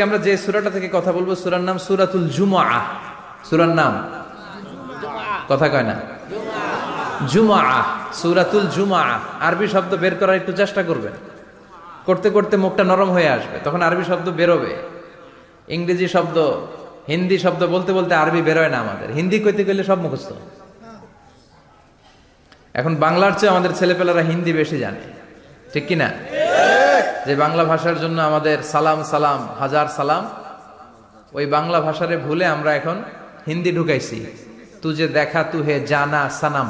আজকে আমরা যে সুরাটা থেকে কথা বলব, সুরার নাম সুরাতুল জুমা সুরার নাম? কথা কয় না। জুমা সুরাতুল জুমা আরবি শব্দ বের করার একটু চেষ্টা করবেন। করতে করতে মুখটা নরম হয়ে আসবে, তখন আরবি শব্দ বেরোবে। ইংরেজি শব্দ, হিন্দি শব্দ বলতে বলতে আরবি বেরোয় না আমাদের। হিন্দি কইতে গেলে সব মুখস্থ। এখন বাংলার চেয়ে আমাদের ছেলেপেলেরা হিন্দি বেশি জানে। ঠিক কি না যে বাংলা ভাষার জন্য আমাদের সালাম সালাম, হাজার সালাম, ওই বাংলা ভাষারে ভুলে আমরা এখন হিন্দি ঢুকাইছি। তু যে দেখা তু হে জানা সানাম।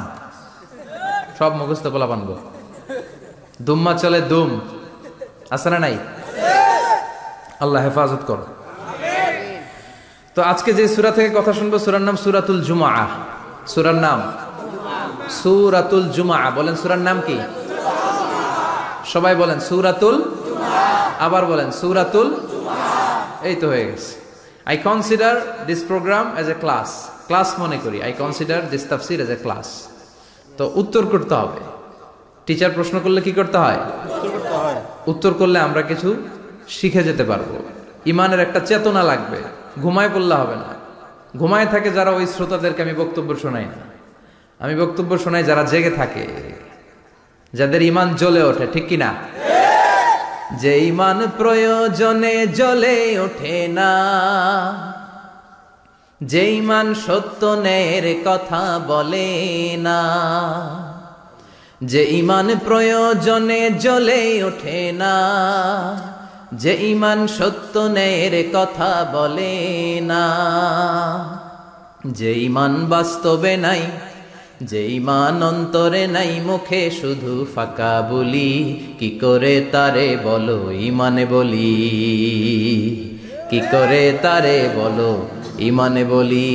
সব মুখস্থ বলা বানব দুম্মা চলে দুম। আছে না নাই? আল্লাহ হেফাজত করো। তো আজকে যে সুরা থেকে কথা শুনব, সুরার নাম সুরাতুল জুমা সুরার নাম? সুরাতুল জুমা বলেন সুরার নাম কি? সবাই বলেন সুরাতুল আবার বলেন সুরাতুল এই তো হয়ে গেছে। I consider this programme as a class class মনে করি। আই কনসিডার দিস তাফসির এজ এ ক্লাস তো উত্তর করতে হবে। টিচার প্রশ্ন করলে কি করতে হয়? উত্তর করলে আমরা কিছু শিখে যেতে পারব। ইমানের একটা চেতনা লাগবে। ঘুমায় পড়লে হবে না। ঘুমায় থাকে যারা ওই শ্রোতাদেরকে আমি বক্তব্য শোনাই না। আমি বক্তব্য শোনাই যারা জেগে থাকে। যাদের ইমান জ্বলে ওঠে, ঠিক কি না যে ইমান প্রয়োজনে জ্বলে ওঠে না। যে ইমান সত্য ন্যায়ের কথা বলে না। যে ইমান প্রয়োজনে জ্বলে ওঠে না। যে ইমান সত্য ন্যায়ের কথা বলে না। যে ইমান বাস্তবে নাই যে ইমান অন্তরে নাই মুখে শুধু ফাঁকা বলি, কি করে তারে বলো ইমানে বলি? কি করে তারে বলো ইমানে বলি?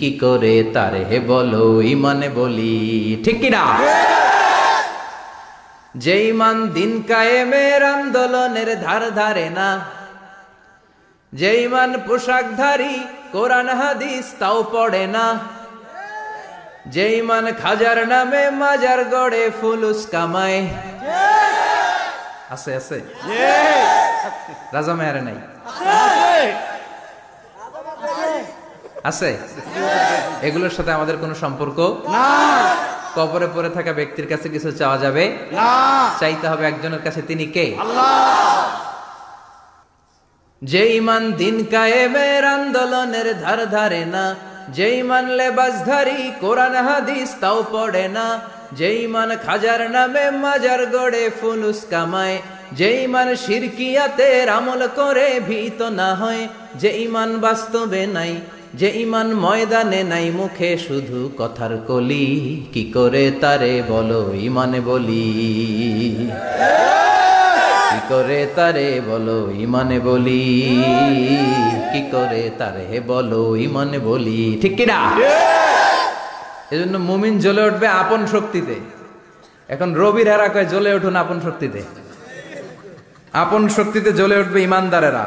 কি করে তারে বলো ইমানে বলি? ঠিক কিনা? যে ইমান দিন কায়েমের আন্দোলনের ধার ধারে না যে ইমান পোশাকধারী কোরআন হাদিস তাও পড়ে না যে ইমান খাজার নামে মাজার গড়ে ফুলুস কামায় আছে আছে। রাজা মেয়ারে নাই। আছে? এগুলোর সাথে আমাদের কোনো সম্পর্ক? না। কবরে পড়ে থাকা ব্যক্তির কাছে কিছু চাওয়া যাবে? না। চাইতে হবে একজনের কাছে তিনি কে? যে ইমান দিন কায়েমের আন্দোলনের ধার ধারে না যেই মান লেবাসধারী কোরআন, হাদিস তাও পড়ে না। যেই মান খাজার নামে মাজার গড়ে ফুলুস কামায়। যেই মান শিরকিয়াতের আমল করে ভীত না হয়। যে ইমান বাস্তবে নাই যে ইমান ময়দানে নাই, মুখে শুধু কথার কলি। কি করে তারে বলো ইমানে বলি? কি করে তারে বলো ইমানে বলি? কি করে তারে বলো ইমানে বলি? ঠিক কিনা? এজন্য মুমিন জ্বলে উঠবে আপন শক্তিতে। এখন রবির হেরা কয় জ্বলে উঠুন আপন শক্তিতে। আপন শক্তিতে জ্বলে উঠবে ইমানদারেরা।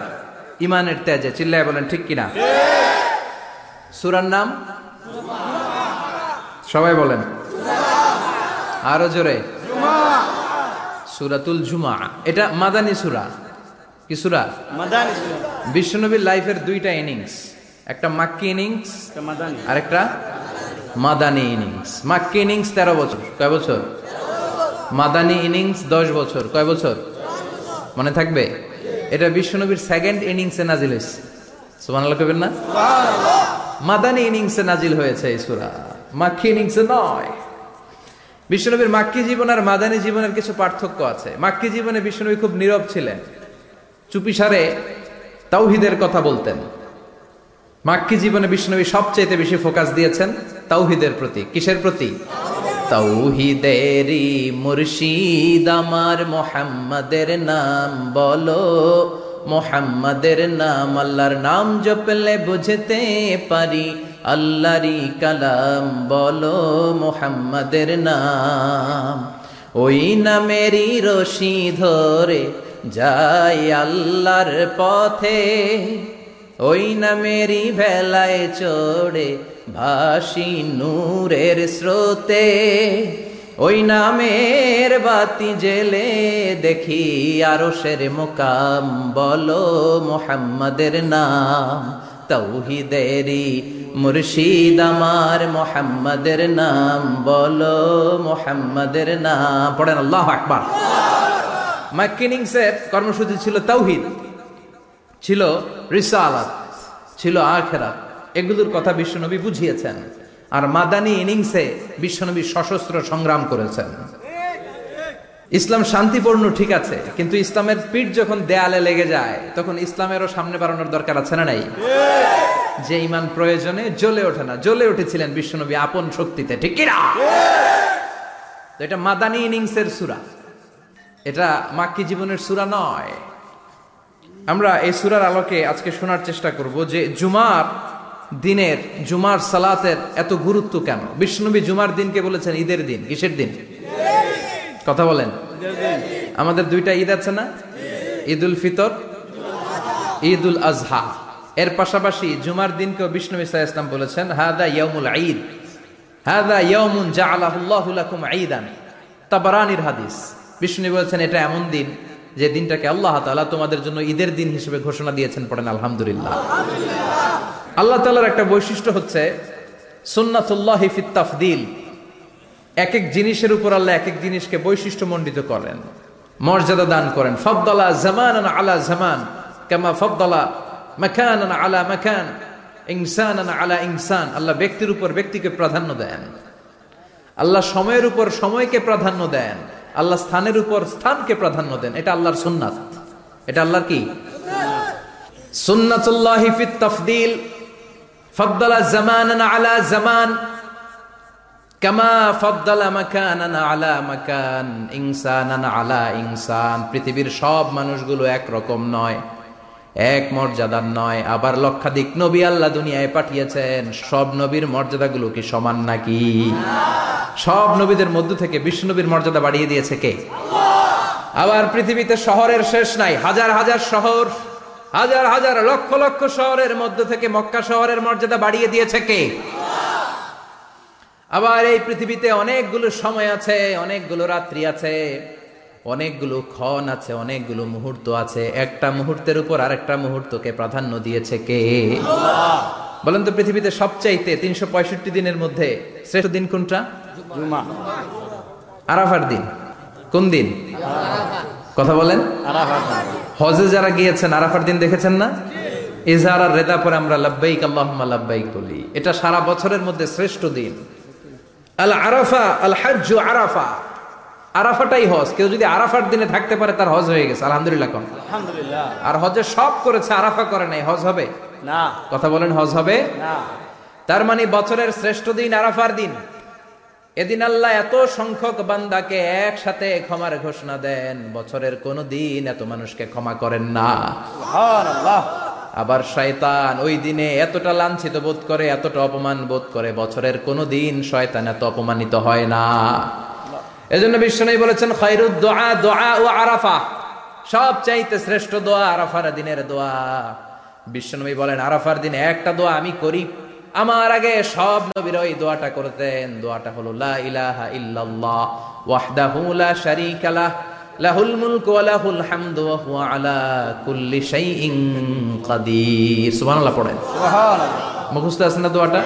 ইমানের তেজে চিল্লায় বলেন ঠিক কিনা? সুরার নাম? সবাই বলেন। আরও জোরে। সুরাতুল জুমা। এটা মাদানী সুরা। কি সুরা? মাদানি বিশ্বনবীর লাইফের দুইটা ইনিংস। একটা মাক্কি ইনিংস মাদানি। আর একটা মাদানী ইনিংস। মাক্কি ইনিংস তেরো বছর। কয় বছর? মাদানী ইনিংস দশ বছর। কয় বছর? মনে থাকবে? এটা বিশ্বনবীর সেকেন্ড ইনিংসে নাজিল হয়েছে। সুবহানাল্লাহ কবেন না? মাদানী ইনিংসে নাজিল হয়েছে এই সূরা। মাক্কি ইনিংসে নয়। বিশ্বনবীর মাক্কি জীবন আর মাদানী জীবনের কিছু পার্থক্য আছে। মাক্কি জীবনে বিশ্বনবী খুব নীরব ছিলেন। চুপিসারে তাওহিদের কথা বলতেন। মাক্কি জীবনে বিষ্ণবী সবচেয়ে বেশি ফোকাস দিয়েছেন তাওহিদের প্রতি। কিসের প্রতি? তাওহিদেরই মুর্শিদ আমার মোহাম্মদের নাম বলো। মোহাম্মদের নাম আল্লাহর নাম জপলে বুঝতে পারি। আল্লাহরই কালাম বলো মোহাম্মদের নাম। ওই নামেরই রশি ধরে যাই আল্লাহর পথে। ওই নামেরই ভেলায় চড়ে ভাসি নূরের স্রোতে। ওই নামের বাতি জেলে দেখি আরও শের মোকাম। বলো মোহাম্মদের নাম তৌহিদেরি মুর্শিদ আমার মোহাম্মদের নাম, বলো মোহাম্মদের নাম। পড়েন আল্লাহ আকবার। ম্যাকিনিংসের কর্মসূচি ছিল তৌহিদ ছিল রিসালাত, ছিল আখেরাত। এগুলোর কথা বিশ্বনবী বুঝিয়েছেন। আর মাদানী ইনিংসে বিশ্বনবী সশস্ত্র সংগ্রাম করেছেন। ইসলাম শান্তিপূর্ণ ঠিক আছে, কিন্তু ইসলামের পিঠ যখন দেয়ালে লেগে যায়, তখন ইসলামেরও সামনে বাড়ানোর দরকার আছে না নাই? যে ইমান প্রয়োজনে জ্বলে ওঠে না। জ্বলে উঠেছিলেন বিশ্বনবী আপন শক্তিতে, ঠিক কিনা? তো এটা মাদানী ইনিংসের সুরা। এটা মাক্কি জীবনের সুরা নয়। আমরা এই সুরার আলোকে আজকে শোনার চেষ্টা করব যে জুমার দিনের, জুমার সালাতের এত গুরুত্ব কেন? বিষ্ণুনবী জুমার দিনকে বলেছেন ঈদের দিন, কিসের দিন? কথা বলেন। আমাদের দুইটা ঈদ আছে না? ঈদ উল ফিতর ঈদ উল আজহা। এর পাশাপাশি জুমার দিনকেও বিষ্ণু ইসা ইসলাম বলেছেন হাদা ইয়ামুল ঈদ। হাদা ইয়ামুন জাআলাহুল্লাহু লাকুম ঈদান। তাবারানির হাদিস। বিষ্ণু বলেছেন, এটা এমন দিন যে দিনটাকে আল্লাহ তাআলা তোমাদের জন্য ঈদের দিন হিসেবে ঘোষণা দিয়েছেন পড়েন, আলহামদুলিল্লাহ। আল্লাহ তাআলার একটা বৈশিষ্ট্য হচ্ছে সুন্নাতুল্লাহি ফিত তাফদিল। এক এক জিনিসের উপর আল্লাহ এক এক জিনিসকে বৈশিষ্ট্য মণ্ডিত করেন, মর্যাদা দান করেন। ফবদলা জামান আলা জামান, কামা ফবদলা মাকান আলা মাকান ইনসান আলা ইনসান। আল্লাহ ব্যক্তির উপর ব্যক্তিকে প্রাধান্য দেন। আল্লাহ সময়ের উপর সময়কে প্রাধান্য দেন। আল্লাহ স্থানের উপর স্থানকে প্রাধান্য দেন। এটা আল্লাহর সুন্নাত। এটা আল্লাহর কি? সুন্নাতুল্লাহি ফিত তাফদিল। ফদ্দালা জামানান আলা জামান। কামা ফদ্দালা মাকানান আলা মাকান। ইনসানান আলা ইনসান। পৃথিবীর সব মানুষগুলো এক রকম নয়। এক মর্যাদার নয়, আবার লক্ষাধিক নবী আল্লাহ দুনিয়ায় পাঠিয়েছেন। সব নবীর মর্যাদাগুলো কি সমান নাকি? সব নবীদের মধ্য থেকে বিষ্ণু নবীর মর্যাদা বাড়িয়ে দিয়েছে কে? আবার পৃথিবীতে শহরের শেষ নাই, হাজার হাজার শহর, হাজার হাজার লক্ষ লক্ষ শহরের মধ্য থেকে মক্কা শহরের মর্যাদা বাড়িয়ে দিয়েছে কে? আবার এই পৃথিবীতে অনেকগুলো সময় আছে, অনেকগুলো রাত্রি আছে। অনেকগুলো ক্ষণ আছে অনেকগুলো মুহূর্ত আছে। একটা মুহূর্তের উপর আরেকটা মুহূর্তকে প্রাধান্য দিয়েছে কে? বলেন তো পৃথিবীতে সবচাইতে তিনশো পঁয়ষট্টি দিনের মধ্যে শ্রেষ্ঠ দিন কোনটা? আরাফার দিন। কোন দিন? কথা বলেন। হজে যারা গিয়েছেন আরাফার দিন দেখেছেন না? ইজহার আর রেদা পরে আমরা লাব্বাইক আল্লাহুম্মা লাব্বাইক বলি। এটা সারা বছরের মধ্যে শ্রেষ্ঠ দিন। আল আরাফা আল হাজ্জ আরাফা। আরাফাটাই হজ। কেউ যদি আরাফার দিনে থাকতে পারে তার হজ হয়ে গেছে। আলহামদুলিল্লাহ কোন আলহামদুলিল্লাহ। আর হজে সব করেছে আরাফা করে নাই। হজ হবে? না। কথা বলেন হজ হবে? না। তার মানে বছরের শ্রেষ্ঠ দিন আরাফার দিন। এদিন আল্লাহ এত সংখ্যক বান্দাকে একসাথে ক্ষমার ঘোষণা দেন বছরের কোন দিন এত মানুষকে ক্ষমা করেন না। আবার শয়তান ওই দিনে এতটা লাঞ্ছিত বোধ করে এতটা অপমান বোধ করে বছরের কোন দিন শয়তান এত অপমানিত হয় না। এজন্য বিষ্ণু বলেছেন খৈরুদ দোয়া দোয়া ও আরাফা। সব চাইতে শ্রেষ্ঠ দোয়া আরাফার দিনের দোয়া। বিশ্বনবী বলেন আরাফার দিনে একটা দোয়া আমি করি। আমার আগে সব নবীর ওই দোয়াটা করতেন। দোয়াটা হলো লা ইলাহা ইল্লাল্লাহ ওয়াহদাহু লা শারীকা লাহ লাহুল মুলকু ওয়া লাহুল হামদু ওয়া হুয়া আলা কুল্লি শাইইন কাদির। সুবহানাল্লাহ পড়েন। সুবহানাল্লাহ। মুখস্থ আছে না দোয়াটা?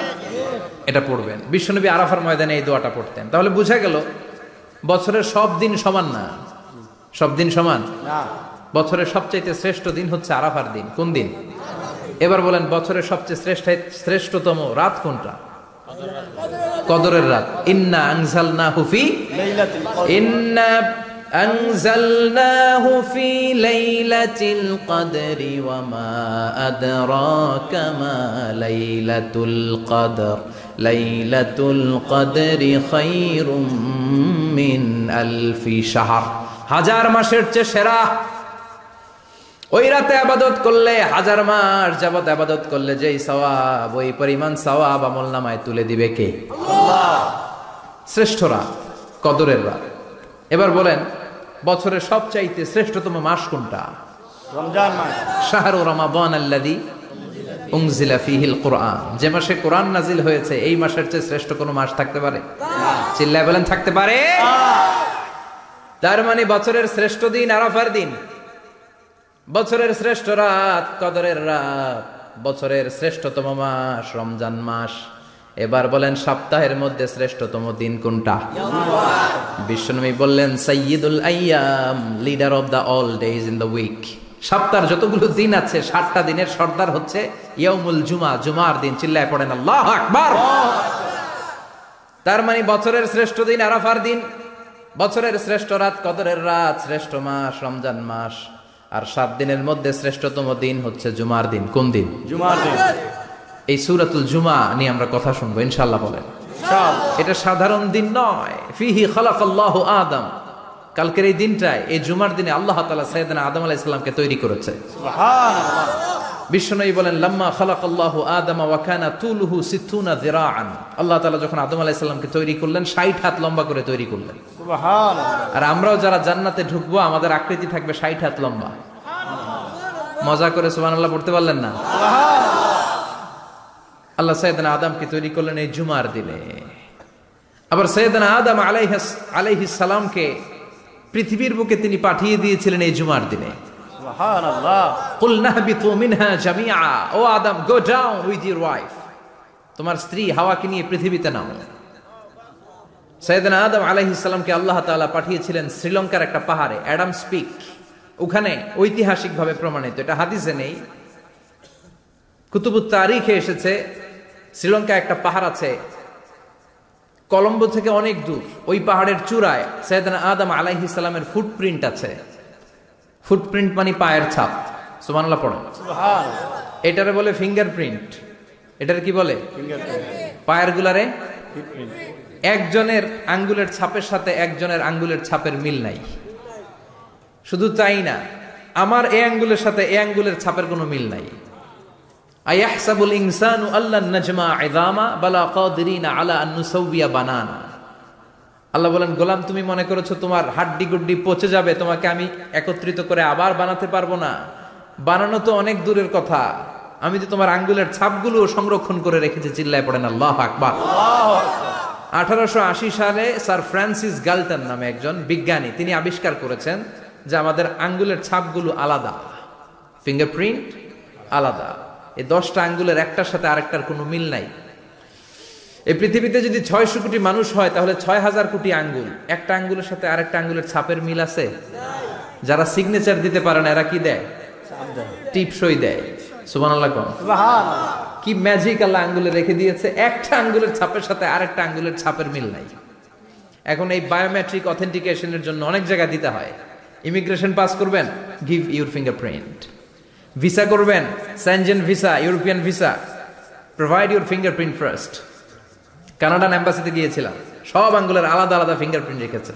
এটা পড়বেন। বিশ্বনবী আরাফার ময়দানে এই দোয়াটা পড়তেন। তাহলে বুঝা গেল বছরের সব দিন সমান না সব দিন সমান না বছরের সবচাইতে শ্রেষ্ঠ দিন হচ্ছে আরাফার দিন কোন দিন এবার বলেন বছরের সবচেয়ে শ্রেষ্ঠ শ্রেষ্ঠতম রাত কোনটা কদরের রাত ইন্না আনজালনা হুফি লাইলাতুল কদর ইন্না أنزلناه في ليلة القدر وما أدراك ما ليلة القدر লাইলাতুল কদরি খায়রুম মিন আলফি শাহর। হাজার মাসের চেয়ে সেরা। ওই রাতে আবাদত করলে হাজার মাস যাবত আবাদত করলে যেই সওয়াব ওই পরিমাণ সওয়াব আমল নামায় তুলে দিবে কে? শ্রেষ্ঠরা কদরের রা এবার বলেন বছরের সবচাইতে শ্রেষ্ঠতম মাস কোনটা? রমজান মাস। শাহরু রমাদান আল্লাদি কোরআন। যে মাসে কোরআন নাজিল হয়েছে, এই মাসের চেয়ে শ্রেষ্ঠ কোনো মাস থাকতে পারে? চিল্লায় বলেন, থাকতে পারে। তার মানে বছরের শ্রেষ্ঠ দিন আরাফার দিন। বছরের শ্রেষ্ঠ রাত কদরের রাত। বছরের শ্রেষ্ঠতম মাস রমজান মাস। এবার বলেন, সপ্তাহের মধ্যে শ্রেষ্ঠতম দিন কোনটা? বিশ্বনবী বললেন, সাইয়্যিদুল আইয়াম leader of the all days in the week সপ্তাহের যতগুলো দিন আছে সাতটা দিনের সর্দার হচ্ছে ইয়াউমুল জুমা জুমার দিন। চিল্লায় পড়েন আল্লাহ আকবার। তার মানে বছরের শ্রেষ্ঠ দিন আরাফার দিন বছরের শ্রেষ্ঠ রাত কদরের রাত শ্রেষ্ঠ মাস রমজান মাস। আর সাত দিনের মধ্যে শ্রেষ্ঠতম দিন হচ্ছে জুমার দিন। কোন দিন? জুমার দিন। এই সুরাতুল জুমা নিয়ে আমরা কথা শুনব ইনশাল্লাহ বলেন। এটা সাধারণ দিন নয়। ফিহি খালাকাল্লাহু আদম। কালকের এই দিনটায় এই জুমার দিনে আল্লাহ তালা সাইয়েদনা আদম আলাইহিস সালামকে তৈরি করেছে। বিশ্বনবী বলেন লাম্মা খালাকাল্লাহু আদম ওয়া কানা তুলুহু সিত্তুনা যিরাআন। আল্লাহ তাআলা যখন আদম আলাইহিস সালামকে তৈরি করলেন 60 হাত লম্বা করে তৈরি করলেন। সুবহানাল্লাহ। আর আমরাও যারা জান্নাতে ঢুকবো আমাদের আকৃতি থাকবে 60 হাত লম্বা। মজা করে সুবহানাল্লাহ পড়তে পারলেন না? আল্লাহ সৈয়দনা আদমকে তৈরি করলেন এই জুমার দিনে। আবার সৈয়দনা আদম আলাইহিস আলাইহিস সালামকে পৃথিবীর বুকে তিনি পাঠিয়ে দিয়েছিলেন এই জুমার দিনে। O Adam go down with your wife তোমার স্ত্রী হাওয়াকে নিয়ে পৃথিবীতে নামো। সৈয়দনা আদম আলাইহিস সালামকে আল্লাহ তাআলা পাঠিয়েছিলেন শ্রীলঙ্কার একটা পাহাড়ে অ্যাডাম স্পিক। ওখানে ঐতিহাসিকভাবে প্রমাণিত এটা হাদিসে নেই। কুতুবুত তারিখে এসেছে শ্রীলঙ্কা একটা পাহাড় আছে কলম্বো থেকে অনেক দূর ওই পাহাড়ের চূড়ায় সৈয়দনা আদম আলাইহিস সালামের ফুটপ্রিন্ট আছে। ফুটপ্রিন্ট মানে পায়ের ছাপ। সুবহানাল্লাহ পড়ো এটারে বলে ফিঙ্গারপ্রিন্ট এটার কি বলে? পায়ের গুলারে? একজনের আঙ্গুলের ছাপের সাথে একজনের আঙ্গুলের ছাপের মিল নাই। শুধু তাই না আমার এ আঙ্গুলের সাথে এ আঙ্গুলের ছাপের কোনো মিল নাই। আয়াহসাবুল ইনসানু আল্লাহ নাজমা ইদামা বালা কাদিরিনা আলা আন নুসাউবিয়া বানানা আল্লাহ বলেন, গোলাম, তুমি মনে করেছ তোমার হাড্ডি গুড্ডি পচে যাবে, তোমাকে আমি একত্রিত করে আবার বানাতে পারব না? বানানো তো অনেক দূরের কথা। আমি তো তোমার আঙ্গুলের ছাপগুলো সংরক্ষণ করে রেখেছি, চিল্লায় পড়েন, আল্লাহ আকবার। আঠারোশো আশি সালে স্যার ফ্রান্সিস গালটন নামে একজন বিজ্ঞানী, তিনি আবিষ্কার করেছেন যে আমাদের আঙ্গুলের ছাপগুলো আলাদা, ফিঙ্গারপ্রিন্ট আলাদা। এই দশটা আঙ্গুলের একটার সাথে আরেকটার কোনো মিল নাই। এই পৃথিবীতে যদি ছয়শো কোটি মানুষ হয় তাহলে ছয় হাজার কোটি আঙ্গুল। একটা আঙ্গুলের সাথে আরেকটা আঙ্গুলের ছাপের মিল আছে? যারা সিগনেচার দিতে পারে না এরা কি দেয়? টিপসই দেয়। সুবান আল্লাহ কি ম্যাজিক আল্লাহ আঙ্গুলে রেখে দিয়েছে? একটা আঙ্গুলের ছাপের সাথে আরেকটা আঙ্গুলের ছাপের মিল নাই। এখন এই বায়োমেট্রিক অথেন্টিকেশনের জন্য অনেক জায়গায় দিতে হয়। ইমিগ্রেশন পাস করবেন? গিভ ইউর ফিঙ্গারপ্রিন্ট ভিসা করবেন? Schengen visa European visa provide your fingerprint first Canadian অ্যাম্বাসিতে গিয়েছিলাম। সব আঙ্গুলের আলাদা আলাদা ফিঙ্গারপ্রিন্ট রেখেছে।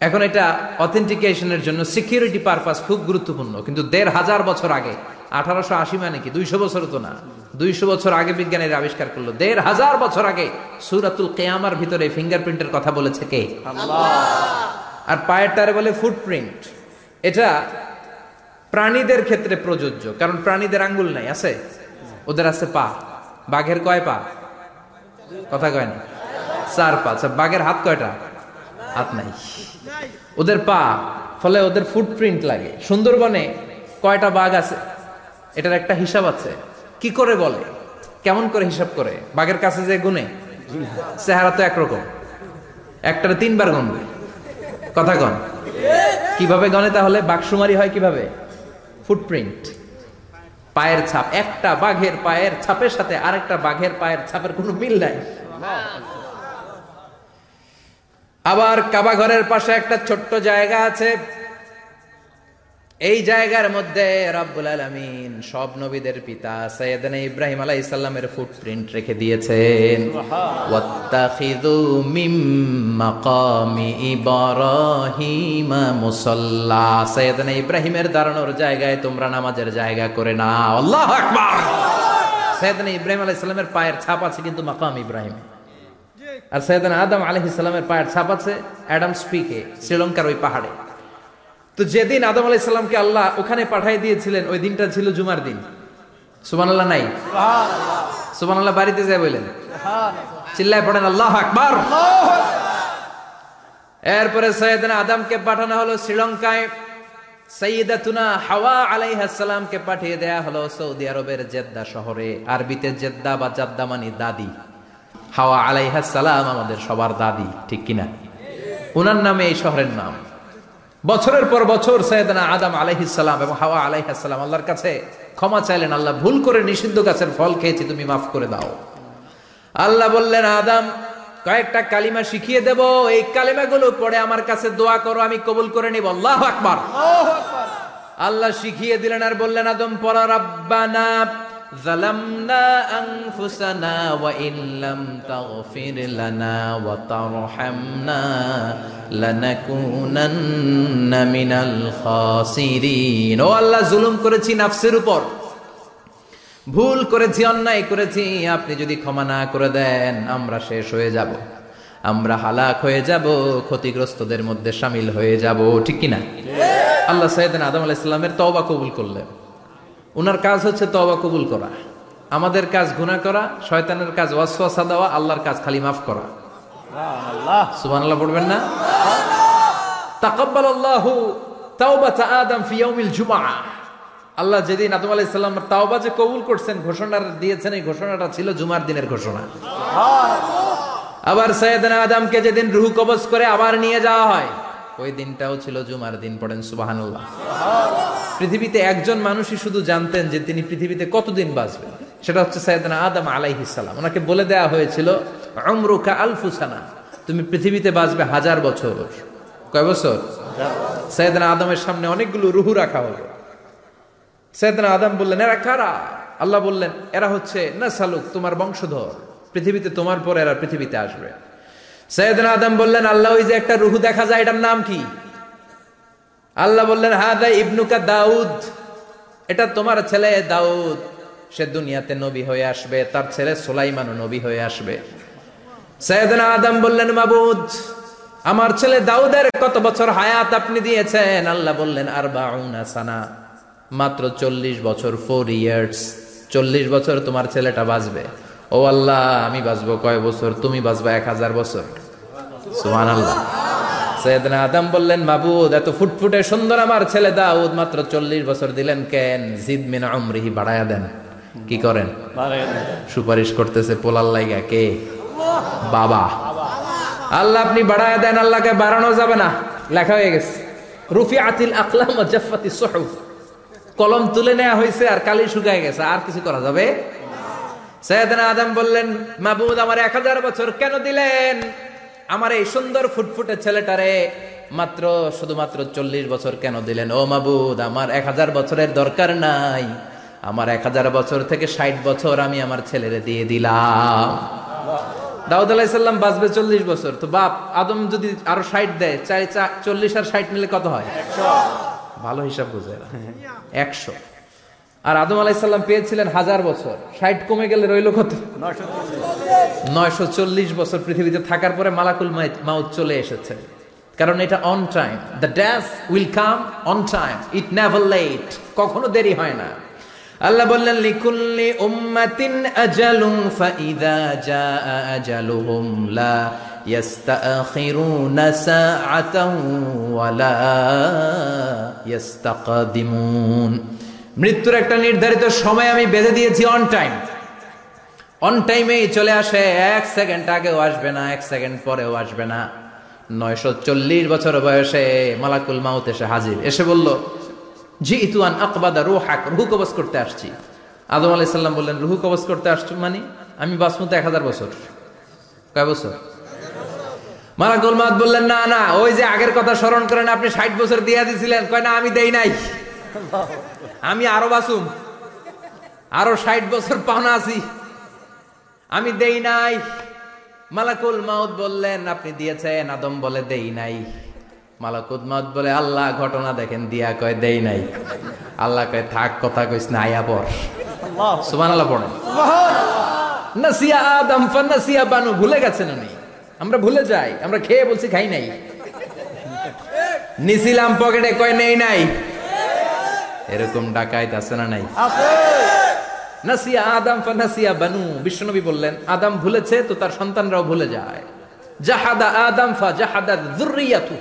এখন এটা অথেন্টিকেশনের জন্য সিকিউরিটি পারপাস খুব গুরুত্বপূর্ণ। কিন্তু দেড় হাজার বছর আগে আঠারোশো আশি মানে কি? দুইশো বছর তো না। দুইশো বছর আগে বিজ্ঞানীরা আবিষ্কার করল। দেড় হাজার বছর আগে সুরাতুল কেয়ামার ভিতরে ফিঙ্গারপ্রিন্টের কথা বলেছে কে? আর পায়েরটারে বলে ফুটপ্রিন্ট এটা প্রাণীদের ক্ষেত্রে প্রযোজ্য, কারণ প্রাণীদের আঙ্গুল নাই, আছে? ওদের আছে পা। বাঘের কয় পা? কথা কয় না? চার পা। আচ্ছা বাঘের হাত কয়টা? হাত নাই। ওদের পা, ফলে ওদের ফুটপ্রিন্ট লাগে। সুন্দরবনে কয়টা বাঘ আছে? এটার একটা হিসাব আছে। কি করে বলে? কেমন করে হিসাব করে? বাঘের কাছে যে গুনে চেহারা তো একরকম। একটার তিনবার গণবে। কথা কন। কীভাবে গনে তাহলে? বাঘসুমারি হয় কীভাবে? ফুটপ্রিন্ট পায়ের ছাপ, একটা বাঘের পায়ের ছাপের সাথে আরেকটা বাঘের পায়ের ছাপের কোনো মিল নাই। আবার কাবা ঘরের পাশে একটা ছোট্ট জায়গা আছে। এই জায়গার মধ্যে রব্বুল আলামিন সব নবীদের পিতা সৈয়দনা ইব্রাহিম আলাইহিস সালামের ফুটপ্রিন্ট রেখে দিয়েছেন। ওয়াত্তাখিযু মিম মাকামি ইব্রাহিম মুসাল্লা। সৈয়দনা ইব্রাহিমের দাঁড়ানোর জায়গায় তোমরা নামাজের জায়গা করে নাও। আল্লাহু আকবার! সৈয়দনা ইব্রাহিম আলাইহিস সালামের পায়ের ছাপ আছে কিন্তু মাকাম ইব্রাহিমে আর সৈয়দান আদম আলহ ইসলামের পায়ের ছাপ আছে অ্যাডাম স্পিকে শ্রীলঙ্কার ওই পাহাড়ে। তো যেদিন আদম আলাহ ইসলামকে আল্লাহ ওখানে পাঠাই দিয়েছিলেন ওই দিনটা ছিল জুমার দিন। সুবান আল্লাহ নাই? সুবান আল্লাহ বাড়িতে যায় বললেন চিল্লায় পড়েন আল্লাহ আকবার। এরপরে সৈয়দনা আদমকে পাঠানো হলো শ্রীলঙ্কায়। সৈয়দাতুনা হাওয়া আলাইহাস সালামকে পাঠিয়ে দেয়া হলো সৌদি আরবের জেদ্দা শহরে। আরবিতে জেদ্দা বা জাদ্দা মানে দাদি। হাওয়া আলাইহাস সালাম আমাদের সবার দাদি ঠিক কিনা? উনার নামে এই শহরের নাম। বছরের পর বছর সৈয়দনা আদম আলাইহিস সালাম এবং হাওয়া আলাইহাস সালাম আল্লাহর কাছে ক্ষমা চাইলেন আল্লাহ ভুল করে নিষিদ্ধ গাছের ফল খেয়েছি তুমি মাফ করে দাও। আল্লাহ বললেন আদম কয়েকটা কালিমা শিখিয়ে দেব এই কালিমাগুলো পড়ে আমার কাছে দোয়া করো আমি কবুল করে নিব। আল্লাহ আকবার। আল্লাহ শিখিয়ে দিলেন আর বললেন আদম পড়া রাব্বানা ظلمنا أنفسنا وإن لم تغفر لنا وترحمنا لنكونن من الخاسرين ও আল্লাহ জুলুম করেছি নাফসের উপর ভুল করেছি অন্যায় করেছি আপনি যদি ক্ষমা না করে দেন আমরা শেষ হয়ে যাব আমরা হালাক হয়ে যাব ক্ষতিগ্রস্তদের মধ্যে সামিল হয়ে যাব ঠিক কিনা আল্লাহ সাইদিন আদম আলাহ ইসলামের তওবা কবুল করলেন উনার কাজ হচ্ছে তওবা কবুল করা। আমাদের কাজ গুনাহ করা শয়তানের কাজ ওয়াসওয়াসা দেওয়া আল্লাহর কাজ খালি মাফ করা। আল্লাহ সুবহানাল্লাহ পড়বেন না? তাকাব্বালাল্লাহু তাওবাতা আদম ফি ইয়াউমিল জুমআ। আল্লাহ যেদিন আদম আলাইহিস সালাম তাওবা যে কবুল করছেন ঘোষণা দিয়েছেন এই ঘোষণাটা ছিল জুমার দিনের ঘোষণা। আবার সৈয়দনা আদমকে যেদিন রুহ কবজ করে আবার নিয়ে যাওয়া হয় ওই দিনটাও ছিল জুমার দিন, পড়েন সুবহানাল্লাহ। পৃথিবীতে একজন মানুষই শুধু জানতেন যে তিনি পৃথিবীতে কতদিন বাঁচবেন। সেটা হচ্ছে সৈয়দনা আদম আলাইহিস সালাম। ওনাকে বলে দেওয়া হয়েছিল, উমরুকা আলফুসানা তুমি পৃথিবীতে বাঁচবে হাজার বছর। কয় বছর? সৈয়দনা আদমের সামনে অনেকগুলো রুহু রাখা হলো। সৈয়দনা আদম বললেন, এরা কারা? আল্লাহ বললেন, এরা হচ্ছে না সালুক তোমার বংশধর। পৃথিবীতে তোমার পর এরা পৃথিবীতে আসবে। সৈয়দনা আদম বললেন, আল্লাহ, ওই যে একটা রুহু দেখা যায়, এটার নাম কি? আল্লাহ বললেন, হাদা ইবনুকা দাউদ। এটা তোমার ছেলে দাউদ। সে দুনিয়াতে নবী হয়ে আসবে, তার ছেলে সোলাইমানও নবী হয়ে আসবে। সৈয়দনা আদম বললেন, মাবুদ, আমার ছেলে দাউদের কত বছর হায়াত আপনি দিয়েছেন? আল্লাহ বললেন আর সানা, মাত্র চল্লিশ বছর, ফোর ইয়ার্স। চল্লিশ বছর তোমার ছেলেটা বাঁচবে। ও আল্লাহ, আমি বাঁচবো কয় বছর? তুমি বাঁচবা এক হাজার বছর? সুহান আল্লাহ সৈয়দনা আদম বললেন মাবুদ এত ফুটফুটে সুন্দর আমার ছেলে দাউদ মাত্র চল্লিশ বছর দিলেন কেন? জিদ মিন বাড়ায়া দেন। কি করেন? সুপারিশ করতেছে পোলার লাইগা কে? বাবা। আল্লাহ আপনি বাড়ায় দেন আল্লাহকে বাড়ানো যাবে না। লেখা হয়ে গেছে রুফি আতিল আকলাম জাফাতি সুহুফ। কলম তুলে নেওয়া হয়েছে আর কালি শুকায় গেছে আর কিছু করা যাবে? সৈয়দনা আদম বললেন মাহবুদ আমার এক হাজার বছর কেন দিলেন? আমার এই সুন্দর ফুটফুটে ছেলেটারে মাত্র, শুধুমাত্র চল্লিশ বছর কেন দিলেন? ও মাবুদ, আমার এক হাজার বছরের দরকার নাই। আমার এক হাজার বছর থেকে ষাট বছর আমি আমার ছেলেরে দিয়ে দিলাম। দাউদ আলাইসাল্লাম বাঁচবে চল্লিশ বছর। তো বাপ, আদম যদি আরও ষাট দেয়, চাই চল্লিশ আর ষাট নিলে কত হয়? ভালো হিসাব বুঝে। একশো। আর আদম আলাইসাল্লাম পেয়েছিলেন হাজার বছর। ষাট কমে গেলে রইল কত? নয়শো চল্লিশ। বছর পৃথিবীতে থাকার পরে মালাকুল মাউত চলে এসেছে। কারণ এটা on time the death will come on time it never late কখনো দেরি হয় না। আল্লাহ বললেন, লিকুল্লি উম্মাতিন আজালুম ফাইদা জাআ আজালুহুম লা ইয়াস্তাখিরুনা সাআতাও ওয়ালা ইয়াস্তাকদিমুন। মৃত্যুর একটা নির্ধারিত সময় আমি বেঁধে দিয়েছি অন টাইম অন টাইমেই চলে আসে, এক সেকেন্ড আগেও আসবে না, এক সেকেন্ড পরেও আসবে না। নয়শো চল্লিশ বছর বয়সে মালাকুল মাউত এসে হাজির। এসে বলল জি ইতুয়ান আকবাদা রুহ হাক রুহু কবজ করতে আসছি। আদম আলাইহিস সাল্লাম বললেন, রুহু কবজ করতে আসছো মানে? আমি বাসমতো এক হাজার বছর। কয় বছর? মালাকুল মাউত বললেন, না না, ওই যে আগের কথা স্মরণ করেন, আপনি ষাট বছর দিয়া দিছিলেন। কয়, না, আমি দেই নাই। আমি আরও বাসুম। আরও ষাট বছর পাওনা আছি। আমি দেই নাই। মালাকুল মাউদ বললেন, আপনি দিয়েছেন, আদম বলে দেই নাই। মালাকুল মাউদ বলে, আল্লাহ ঘটনা দেখেন, দিয়া কয় দেই নাই। আল্লাহ কয়, থাক, কথা কইস না, আয়া পর সুমান আল্লাহ পড়েন। নাসিয়া আদম বানু। ভুলে গেছেন উনি। আমরা ভুলে যাই, আমরা খেয়ে বলছি, খাই নাই। নিছিলাম পকেটে কয়, নেই নাই। এরকম ডাকাইত আছে না নাই? নাসিয়া আদম ফা নাসিয়া বানু, বিশ্বনবী বললেন, আদম ভুলেছে তো তার সন্তানরাও ভুলে যায়। জাহাদা আদম ফা জাহাদা যুররিয়াতু।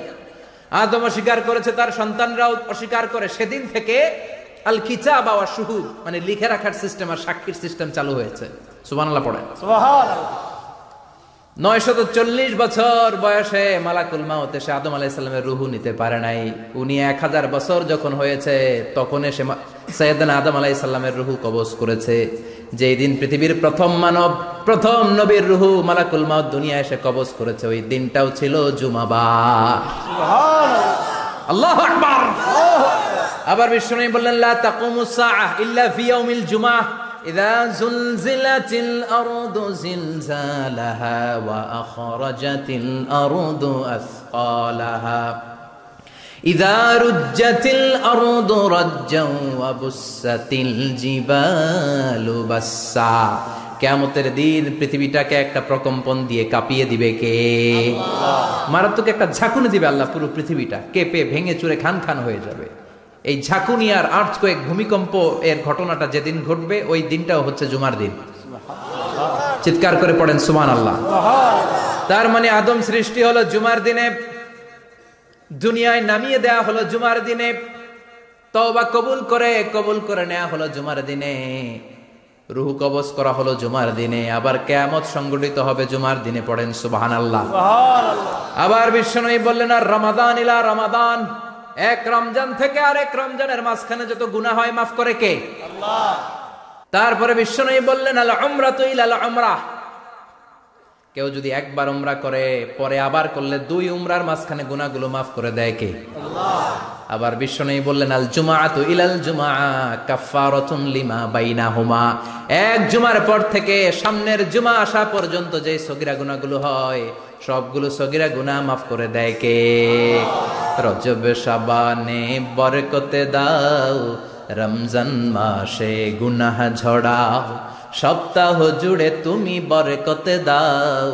আদম অস্বীকার করেছে তার সন্তানরাও অস্বীকার করে। সেদিন থেকে আল কিতাব ওয়া শুহুদ মানে লিখে রাখার সিস্টেম আর সাক্ষীর সিস্টেম চালু হয়েছে। সুবহানাল্লাহ পড়েন। সুবহানাল্লাহ। নয়শত চল্লিশ বছর বয়সে মালাকুল মাউত এসে আদম আলাইসাল্লামের রুহু নিতে পারে নাই। উনি এক হাজার বছর যখন হয়েছে তখন এসে সৈয়দনা আদম আলাইসাল্লামের রুহু কবজ করেছে। যেই দিন পৃথিবীর প্রথম মানব প্রথম নবীর রুহু মালাকুল মাউত দুনিয়া এসে কবজ করেছে। ওই দিনটাও ছিল সুবহানাল্লাহ। আল্লাহু আবার বিষ্ণু বললেন লা তাকুমুস সাআহ ইল্লা ফি ইয়াউমিল জুমআহ ইযা জুলজিলাতিল আরদু জিলজালাহা ওয়া আখরাজাতিল আরদু আসকালাহা إذا رجت الأرض رجا وبست الجبال بسا কেয়ামতের দিন পৃথিবীটাকে একটা প্রকম্পন দিয়ে কাঁপিয়ে দিবে কে মারাত্মক একটা ঝাঁকুনি দিবে আল্লাহ পুরো পৃথিবীটা কেঁপে ভেঙে চুরে খান খান হয়ে যাবে এই ঝাঁকুনি আর আর্থ কয়েক ভূমিকম্প এর ঘটনাটা যেদিন ঘটবে ওই দিনটাও হচ্ছে জুমার দিন। চিৎকার করে পড়েন সুমান আল্লাহ তার মানে আদম সৃষ্টি হলো জুমার দিনে দুনিয়ায় নামিয়ে দেয়া হলো জুমার দিনে তওবা কবুল করে কবুল করে নেওয়া হলো জুমার দিনে রুহু কবজ করা হলো জুমার দিনে আবার কেয়ামত সংগঠিত হবে জুমার দিনে পড়েন সুবাহান আল্লাহ আবার বিশ্বনবী বললেন আর রমাদান ইলা রমাদান। এক রমজান থেকে আরেক রমজানের মাঝখানে যত গুনা হয় মাফ করে কে? তারপরে বিশ্বনয়ী বললেন আল তো তুই আল উমরা কেউ যদি একবার উমরা করে পরে আবার করলে দুই উমরার মাঝখানে গুনাহগুলো মাফ করে দেয় কে? আবার বিশ্বনবী বললেন আল জুমাআতু ইলাল জুমা কাফফারাতুন লিমা বাইনাহুমা। এক জুমার পর থেকে সামনের জুমা আসা পর্যন্ত যে সগিরা গুনাহগুলো হয় সবগুলো সগিরা গুনাহ মাফ করে দেয় কে? রজব শাবানে বরকতে দাও রমজান মাসে গুনাহ ঝড়াও। সপ্তাহ জুড়ে তুমি বরকতে দাও।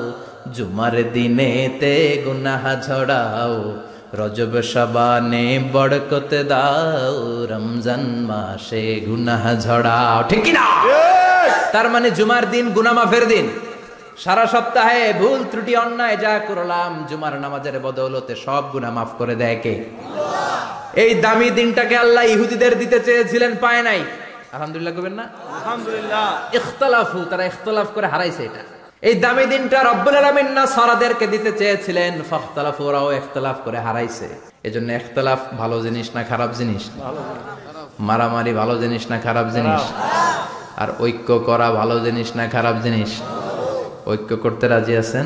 জুমার দিনে তে গুনাহ ঝড়াও। রজব শাবানে বরকতে দাও। রমজান মাসে গুনাহ ঝড়াও। ঠিক না তার মানে জুমার দিন গুনাহ মাফের দিন। সারা সপ্তাহে ভুল ত্রুটি অন্যায় যা করলাম জুমার নামাজের বদৌলতে সব গুনাহ মাফ করে দেয় কে? এই দামি দিনটাকে আল্লাহ ইহুদিদের দিতে চেয়েছিলেন পায় নাই। আলহামদুলিল্লাহ করবেন না? আলহামদুলিল্লাহ। ইখতলাফু তারা ইখতলাফ করে হারাইছে এটা। এই দামি দিনটা রব্বুল আলামিন না সারাদেরকে দিতে চেয়েছিলেন ফাখতালাফু ওরাও ইখতলাফ করে হারাইছে। এজন্য ইখতলাফ ভালো জিনিস না খারাপ জিনিস? মারামারি ভালো জিনিস না খারাপ জিনিস? আর ঐক্য করা ভালো জিনিস না খারাপ জিনিস? ঐক্য করতে রাজি আছেন?